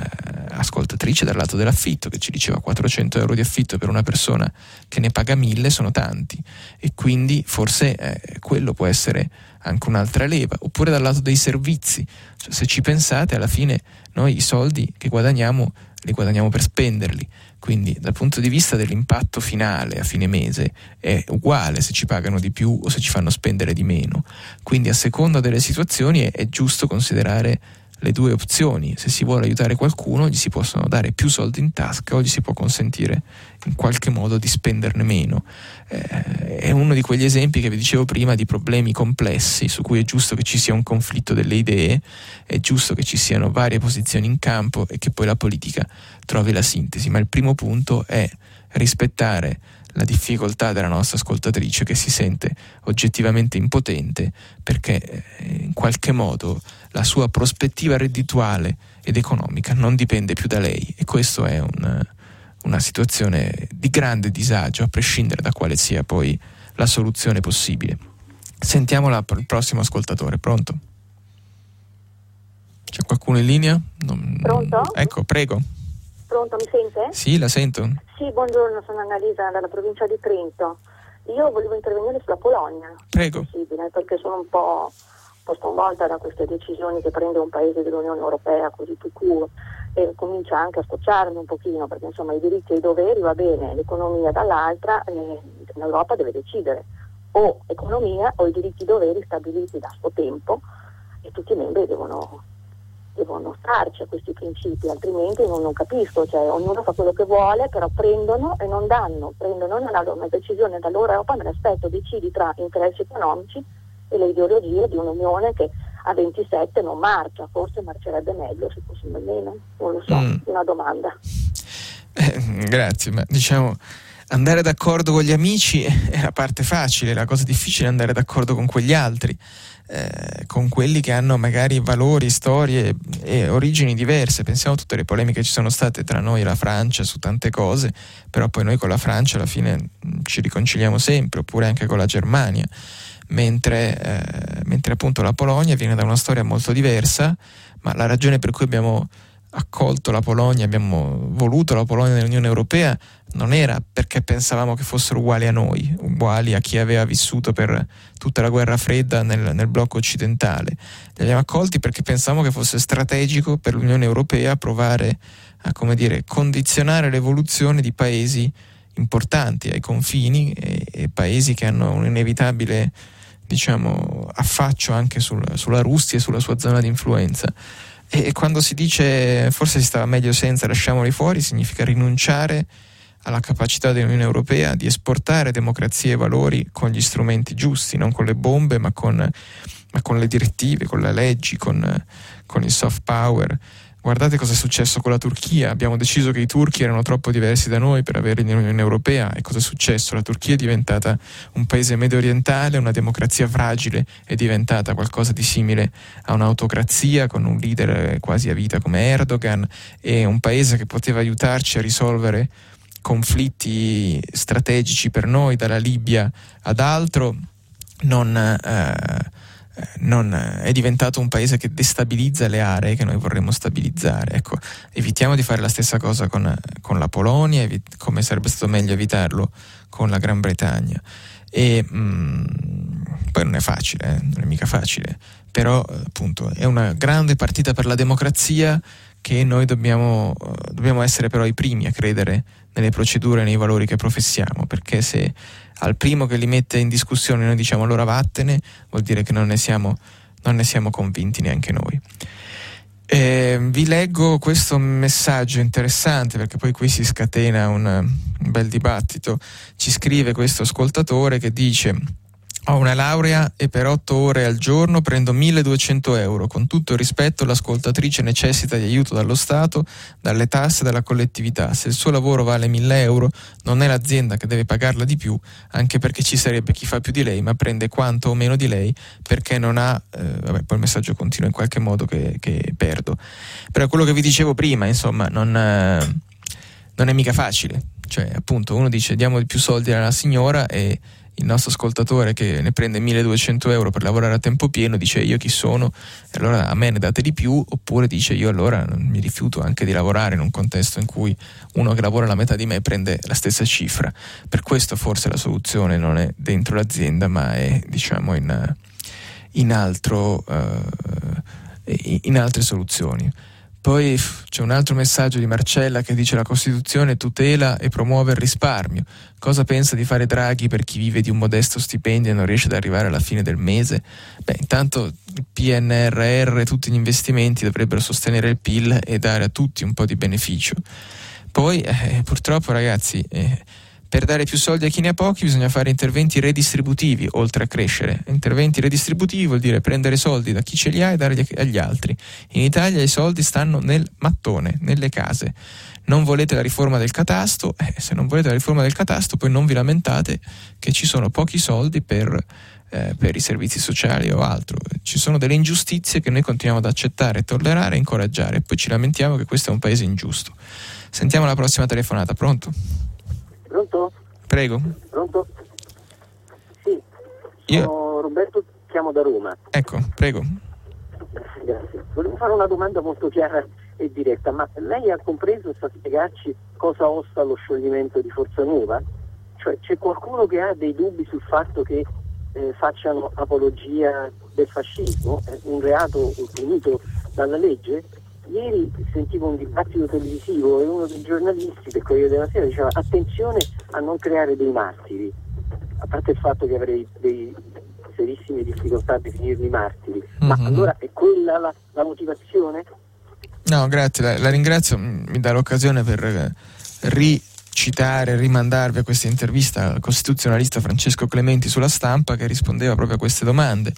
ascoltatrice dal lato dell'affitto che ci diceva 400 euro di affitto per una persona che ne paga 1000 sono tanti e quindi forse eh, quello può essere anche un'altra leva, oppure dal lato dei servizi, cioè, se ci pensate alla fine noi i soldi che guadagniamo li guadagniamo per spenderli, quindi dal punto di vista dell'impatto finale a fine mese è uguale se ci pagano di più o se ci fanno spendere di meno, quindi a seconda delle situazioni è, è giusto considerare le due opzioni. Se si vuole aiutare qualcuno, gli si possono dare più soldi in tasca o gli si può consentire in qualche modo di spenderne meno. Eh, è uno di quegli esempi che vi dicevo prima di problemi complessi su cui è giusto che ci sia un conflitto delle idee, è giusto che ci siano varie posizioni in campo e che poi la politica trovi la sintesi. Ma il primo punto è rispettare la difficoltà della nostra ascoltatrice che si sente oggettivamente impotente perché eh, in qualche modo la sua prospettiva reddituale ed economica non dipende più da lei e questa è un, una situazione di grande disagio a prescindere da quale sia poi la soluzione possibile. Sentiamo la, il prossimo ascoltatore, pronto? C'è qualcuno in linea? Non... Pronto? Ecco, prego. Pronto, mi sente? Sì, la sento. Sì, buongiorno, sono Annalisa dalla provincia di Trento. Io volevo intervenire sulla Polonia. Prego. Possibile, perché sono un po' sconvolta da queste decisioni che prende un paese dell'Unione Europea così sicuro e comincia anche a scocciarmi un pochino, perché insomma i diritti e i doveri va bene, l'economia dall'altra, eh, l'Europa deve decidere o economia o i diritti e i doveri stabiliti da suo tempo e tutti i membri devono devono starci a questi principi, altrimenti non, non, capisco, cioè ognuno fa quello che vuole, però prendono e non danno, prendono una, una decisione dall'Europa, me l'aspetto, decidi tra interessi economici e le ideologie di un'Unione che a 27 non marcia, forse marcerebbe meglio se fossimo meno, non lo so, mm. una domanda. Eh, grazie, ma diciamo andare d'accordo con gli amici è la parte facile, la cosa difficile è andare d'accordo con quegli altri eh, con quelli che hanno magari valori, storie e origini diverse. Pensiamo a tutte le polemiche che ci sono state tra noi e la Francia su tante cose, però poi noi con la Francia alla fine mm, ci riconciliamo sempre, oppure anche con la Germania. Mentre, eh, mentre appunto la Polonia viene da una storia molto diversa, ma la ragione per cui abbiamo accolto la Polonia, abbiamo voluto la Polonia nell'Unione Europea, non era perché pensavamo che fossero uguali a noi, uguali a chi aveva vissuto per tutta la guerra fredda nel, nel blocco occidentale. Li abbiamo accolti perché pensavamo che fosse strategico per l'Unione Europea provare a dire, condizionare l'evoluzione di paesi importanti ai confini e, e paesi che hanno un inevitabile diciamo, affaccio anche sul, sulla Russia e sulla sua zona di influenza. E quando si dice forse si stava meglio senza, lasciamoli fuori, significa rinunciare alla capacità dell'Unione Europea di esportare democrazia e valori con gli strumenti giusti, non con le bombe, ma con, ma con le direttive, con le leggi, con, con il soft power. Guardate cosa è successo con la Turchia. Abbiamo deciso che i turchi erano troppo diversi da noi per averli nell'Unione Europea. E cosa è successo? La Turchia è diventata un paese medio orientale, una democrazia fragile, è diventata qualcosa di simile a un'autocrazia con un leader quasi a vita come Erdogan e un paese che poteva aiutarci a risolvere conflitti strategici per noi, dalla Libia ad altro, non, eh, non, è diventato un paese che destabilizza le aree che noi vorremmo stabilizzare. Ecco, evitiamo di fare la stessa cosa con, con la Polonia, evi- come sarebbe stato meglio evitarlo con la Gran Bretagna. E, mh, mm, poi non è facile, eh? non è mica facile, però appunto è una grande partita per la democrazia che noi dobbiamo, dobbiamo essere però i primi a credere nelle procedure nei valori che professiamo, perché se al primo che li mette in discussione noi diciamo allora vattene, vuol dire che non ne siamo, non ne siamo convinti neanche noi. Eh, vi leggo questo messaggio interessante perché poi qui si scatena un, un bel dibattito. Ci scrive questo ascoltatore che dice ho una laurea e per 8 ore al giorno prendo 1200 euro. Con tutto il rispetto, l'ascoltatrice necessita di aiuto dallo Stato, dalle tasse, dalla collettività. Se il suo lavoro vale 1000 euro, non è l'azienda che deve pagarla di più, anche perché ci sarebbe chi fa più di lei, ma prende quanto o meno di lei perché non ha. Eh, vabbè, poi il messaggio continua in qualche modo che, che perdo. Però quello che vi dicevo prima, insomma, non, eh, non è mica facile. Cioè, appunto, uno dice diamo più soldi alla signora e il nostro ascoltatore che ne prende 1200 euro per lavorare a tempo pieno dice io chi sono? Allora a me ne date di più? Oppure dice io allora mi rifiuto anche di lavorare in un contesto in cui uno che lavora la metà di me prende la stessa cifra. Per questo forse la soluzione non è dentro l'azienda ma è diciamo in, in, altro, uh, in altre soluzioni poi c'è un altro messaggio di Marcella che dice la Costituzione tutela e promuove il risparmio. Cosa pensa di fare Draghi per chi vive di un modesto stipendio e non riesce ad arrivare alla fine del mese? Beh, intanto il PNRR e tutti gli investimenti dovrebbero sostenere il PIL e dare a tutti un po' di beneficio. Poi, eh, purtroppo ragazzi, eh, per dare più soldi a chi ne ha pochi bisogna fare interventi redistributivi, oltre a crescere. Interventi redistributivi vuol dire prendere soldi da chi ce li ha e darli agli altri. In Italia i soldi stanno nel mattone, nelle case. Non volete la riforma del catasto? Eh, se non volete la riforma del catasto poi non vi lamentate che ci sono pochi soldi per, eh, per i servizi sociali o altro. Ci sono delle ingiustizie che noi continuiamo ad accettare, tollerare e incoraggiare. Poi ci lamentiamo che questo è un paese ingiusto. Sentiamo la prossima telefonata, pronto? Pronto? Prego. Pronto? Sì, Io... sono Roberto, chiamo da Roma. Ecco, prego. Grazie. Volevo fare una domanda molto chiara e diretta, ma lei ha compreso, sa spiegarci cosa osta lo scioglimento di Forza Nuova? Cioè c'è qualcuno che ha dei dubbi sul fatto che eh, facciano apologia del fascismo, eh, un reato punito dalla legge? Ieri sentivo un dibattito televisivo e uno dei giornalisti del Corriere della Sera diceva attenzione a non creare dei martiri, a parte il fatto che avrei dei serissime difficoltà a definirli martiri, mm-hmm. ma mhm. allora è quella la, la motivazione? No, grazie, la, la, ringrazio, mi dà l'occasione per eh, ricitare, rimandarvi a questa intervista al costituzionalista Francesco Clementi sulla stampa che rispondeva proprio a queste domande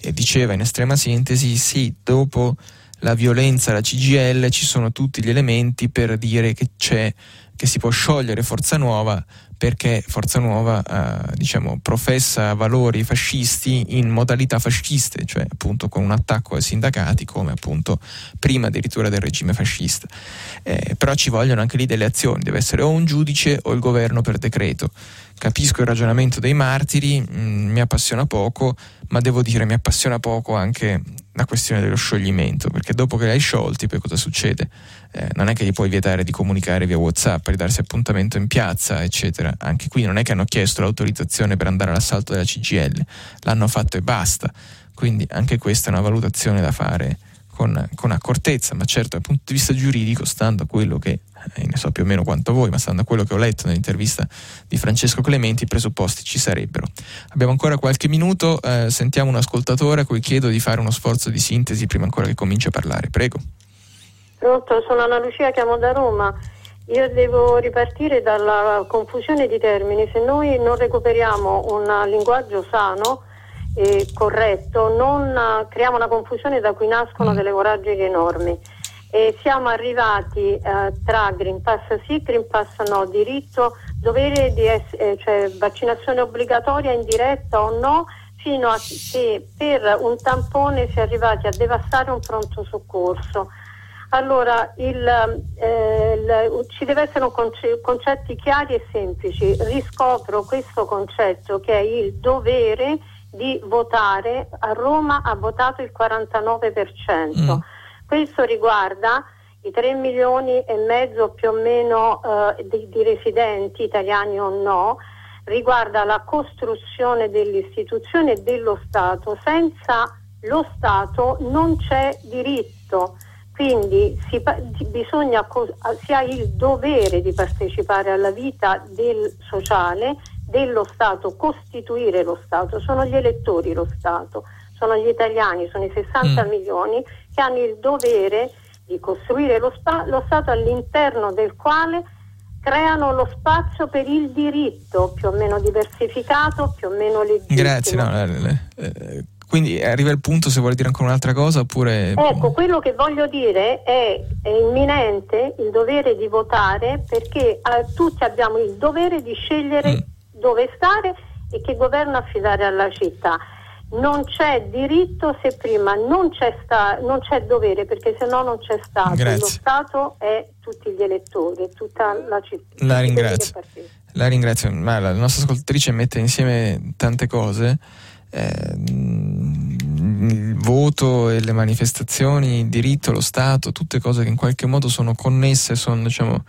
e diceva in estrema sintesi sì, dopo la violenza, la CGL, ci sono tutti gli elementi per dire che c'è che si può sciogliere Forza Nuova perché Forza Nuova eh, diciamo, professa valori fascisti in modalità fasciste, cioè appunto con un attacco ai sindacati come appunto prima addirittura del regime fascista. Eh, però ci vogliono anche lì delle azioni, deve essere o un giudice o il governo per decreto. Capisco il ragionamento dei martiri, mh, mm, mi appassiona poco, ma devo dire mi appassiona poco anche la questione dello scioglimento, perché dopo che li hai sciolti poi cosa succede? Eh, non è che gli puoi vietare di comunicare via Whatsapp, di darsi appuntamento in piazza, eccetera. Anche qui non è che hanno chiesto l'autorizzazione per andare all'assalto della CGL, l'hanno fatto e basta. Quindi anche questa è una valutazione da fare con, con, accortezza, ma certo dal punto di vista giuridico, stando a quello che, eh, ne so più o meno quanto voi, ma stando a quello che ho letto nell'intervista di Francesco Clementi, i presupposti ci sarebbero. Abbiamo ancora qualche minuto, eh, sentiamo un ascoltatore a cui chiedo di fare uno sforzo di sintesi prima ancora che cominci a parlare. Prego. Pronto, sono Anna Lucia, chiamo da Roma. Io devo ripartire dalla confusione di termini. Se noi non recuperiamo un linguaggio sano e corretto, non creiamo una confusione da cui nascono mm. delle voragini enormi. E siamo arrivati eh, tra Green Pass sì, Green Pass no, diritto, dovere di essere, eh, cioè vaccinazione obbligatoria in diretta o no, fino a che per un tampone si è arrivati a devastare un pronto soccorso. Allora, il, eh, il, ci deve essere conce- concetti chiari e semplici. Riscopro questo concetto che è il dovere di votare. A Roma ha votato il 49%. Mm. Questo riguarda i 3 milioni e mezzo più o meno eh, di, di residenti italiani o no, riguarda la costruzione dell'istituzione e dello Stato. Senza lo Stato non c'è diritto. Quindi si, bisogna, si ha il dovere di partecipare alla vita del sociale, dello Stato, costituire lo Stato, sono gli elettori lo Stato, sono gli italiani, sono i 60 mm. milioni che hanno il dovere di costruire lo, spa- lo Stato all'interno del quale creano lo spazio per il diritto più o meno diversificato, più o meno legittimo. Grazie, no, eh, eh, quindi arriva il punto se vuole dire ancora un'altra cosa oppure... Ecco, quello che voglio dire è, è imminente il dovere di votare perché tutti abbiamo il dovere di scegliere mm. dove stare e che governo affidare alla città. Non c'è diritto se prima non c'è, sta, non c'è dovere perché se no non c'è Stato. Grazie. Lo Stato è tutti gli elettori, tutta la città. La ringrazio. La ringrazio. Ma la nostra ascoltatrice mette insieme tante cose il voto e le manifestazioni, il diritto, lo Stato, tutte cose che in qualche modo sono connesse, sono, diciamo,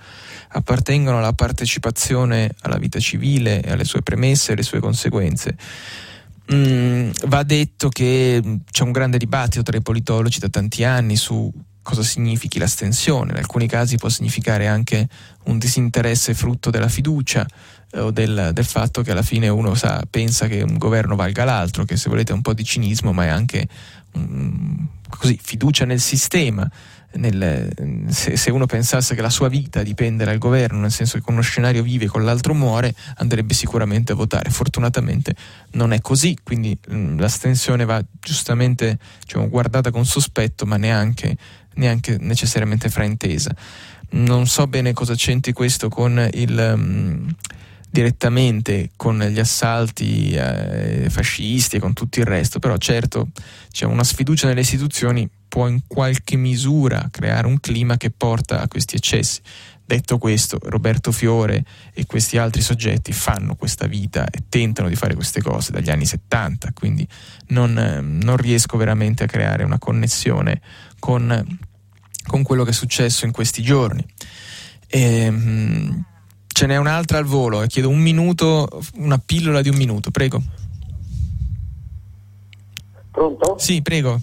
appartengono alla partecipazione alla vita civile, alle sue premesse e alle sue conseguenze. Mm, va detto che c'è un grande dibattito tra i politologi da tanti anni su cosa significhi l'astensione, in alcuni casi può significare anche un disinteresse frutto della fiducia, eh, o del, del, fatto che alla fine uno sa, pensa che un governo valga l'altro, che se volete è un po' di cinismo, ma è anche um, così, fiducia nel sistema. Nel, se, se, uno pensasse che la sua vita dipende dal governo, nel senso che con uno scenario vive e con l'altro muore, andrebbe sicuramente a votare. Fortunatamente non è così, quindi um, l'astensione va giustamente diciamo, guardata con sospetto, ma neanche, neanche necessariamente fraintesa. Non so bene cosa c'entri questo con il. Um, direttamente con gli assalti eh, fascisti e con tutto il resto, però certo c'è una sfiducia nelle istituzioni può in qualche misura creare un clima che porta a questi eccessi. Detto questo, Roberto Fiore e questi altri soggetti fanno questa vita e tentano di fare queste cose dagli anni 70, quindi non, eh, non riesco veramente a creare una connessione con, con, quello che è successo in questi giorni. E, ehm, Ce n'è un'altra al volo e chiedo un minuto, una pillola di un minuto, prego. Pronto? Sì, prego,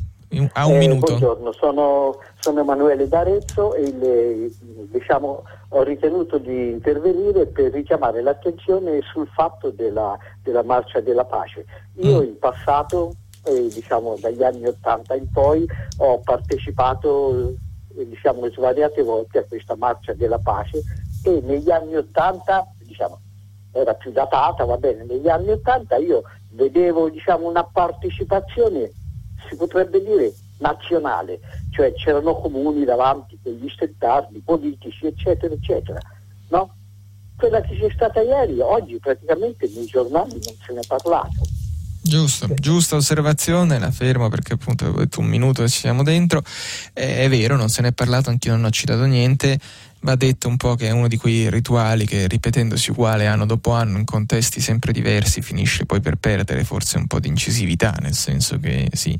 a un eh, minuto. Buongiorno, sono, sono Emanuele D'Arezzo e le, diciamo, ho ritenuto di intervenire per richiamare l'attenzione sul fatto della, della marcia della pace. Io mm. in passato, eh, diciamo dagli anni Ottanta in poi, ho partecipato eh, diciamo, svariate volte a questa marcia della pace e negli anni 80, diciamo, era più datata, va bene, negli anni 80 io vedevo diciamo, una partecipazione, si potrebbe dire, nazionale, cioè c'erano comuni davanti con gli stentardi, politici, eccetera, eccetera. No? Quella che c'è stata ieri, oggi praticamente nei giornali non se ne è parlato. Giusto, giusta osservazione, la fermo perché appunto ho detto un minuto e ci siamo dentro. Eh, è vero, non se ne è parlato, anch'io non ho citato niente va detto un po' che è uno di quei rituali che ripetendosi uguale anno dopo anno in contesti sempre diversi finisce poi per perdere forse un po' di incisività, nel senso che sì,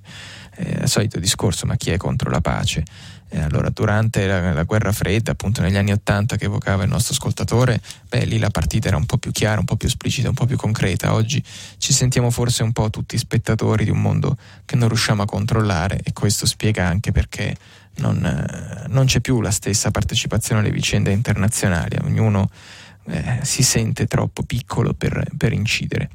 è il solito discorso, ma chi è contro la pace? Eh, allora, durante la, la, guerra fredda, appunto negli anni Ottanta che evocava il nostro ascoltatore, beh, lì la partita era un po' più chiara, un po' più esplicita, un po' più concreta. Oggi ci sentiamo forse un po' tutti spettatori di un mondo che non riusciamo a controllare e questo spiega anche perché non, eh, non c'è più la stessa partecipazione alle vicende internazionali, ognuno eh, si sente troppo piccolo per, per incidere.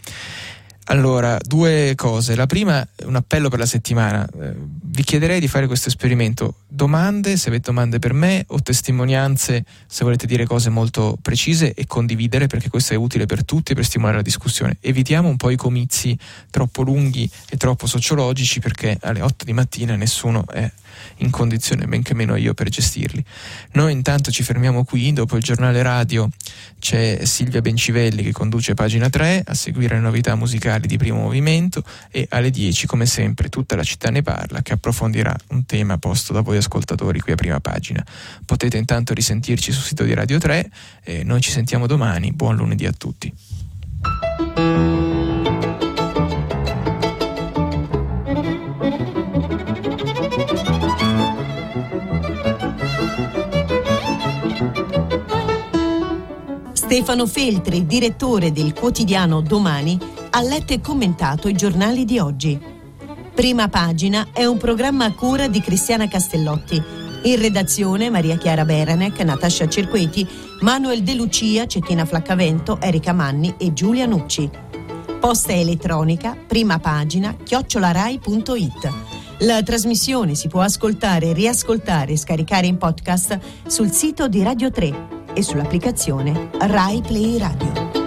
Allora, due cose. La prima, un appello per la settimana. Eh, vi chiederei di fare questo esperimento. Domande, se avete domande per me, o testimonianze, se volete dire cose molto precise e condividere, perché questo è utile per tutti per stimolare la discussione. Evitiamo un po' i comizi troppo lunghi e troppo sociologici, perché alle 8 di mattina nessuno è in condizione, benché meno io, per gestirli. Noi intanto ci fermiamo qui, dopo il giornale radio c'è Silvia Bencivelli che conduce pagina 3, a seguire le novità musicali di primo movimento e alle 10, come sempre, tutta la città ne parla, che approfondirà un tema posto da voi ascoltatori qui a prima pagina. Potete intanto risentirci sul sito di Radio 3 e noi ci sentiamo domani. Buon lunedì a tutti. Stefano Feltri, direttore del quotidiano Domani, ha letto e commentato i giornali di oggi. Prima pagina è un programma a cura di Cristiana Castellotti. In redazione Maria Chiara Beranec, Natascia Cerqueti, Manuel De Lucia, Cettina Flaccavento, Erika Manni e Giulia Nucci. Posta elettronica, prima pagina, chiocciolarai.it. La trasmissione si può ascoltare, riascoltare e scaricare in podcast sul sito di Radio 3 e sull'applicazione Rai Play Radio.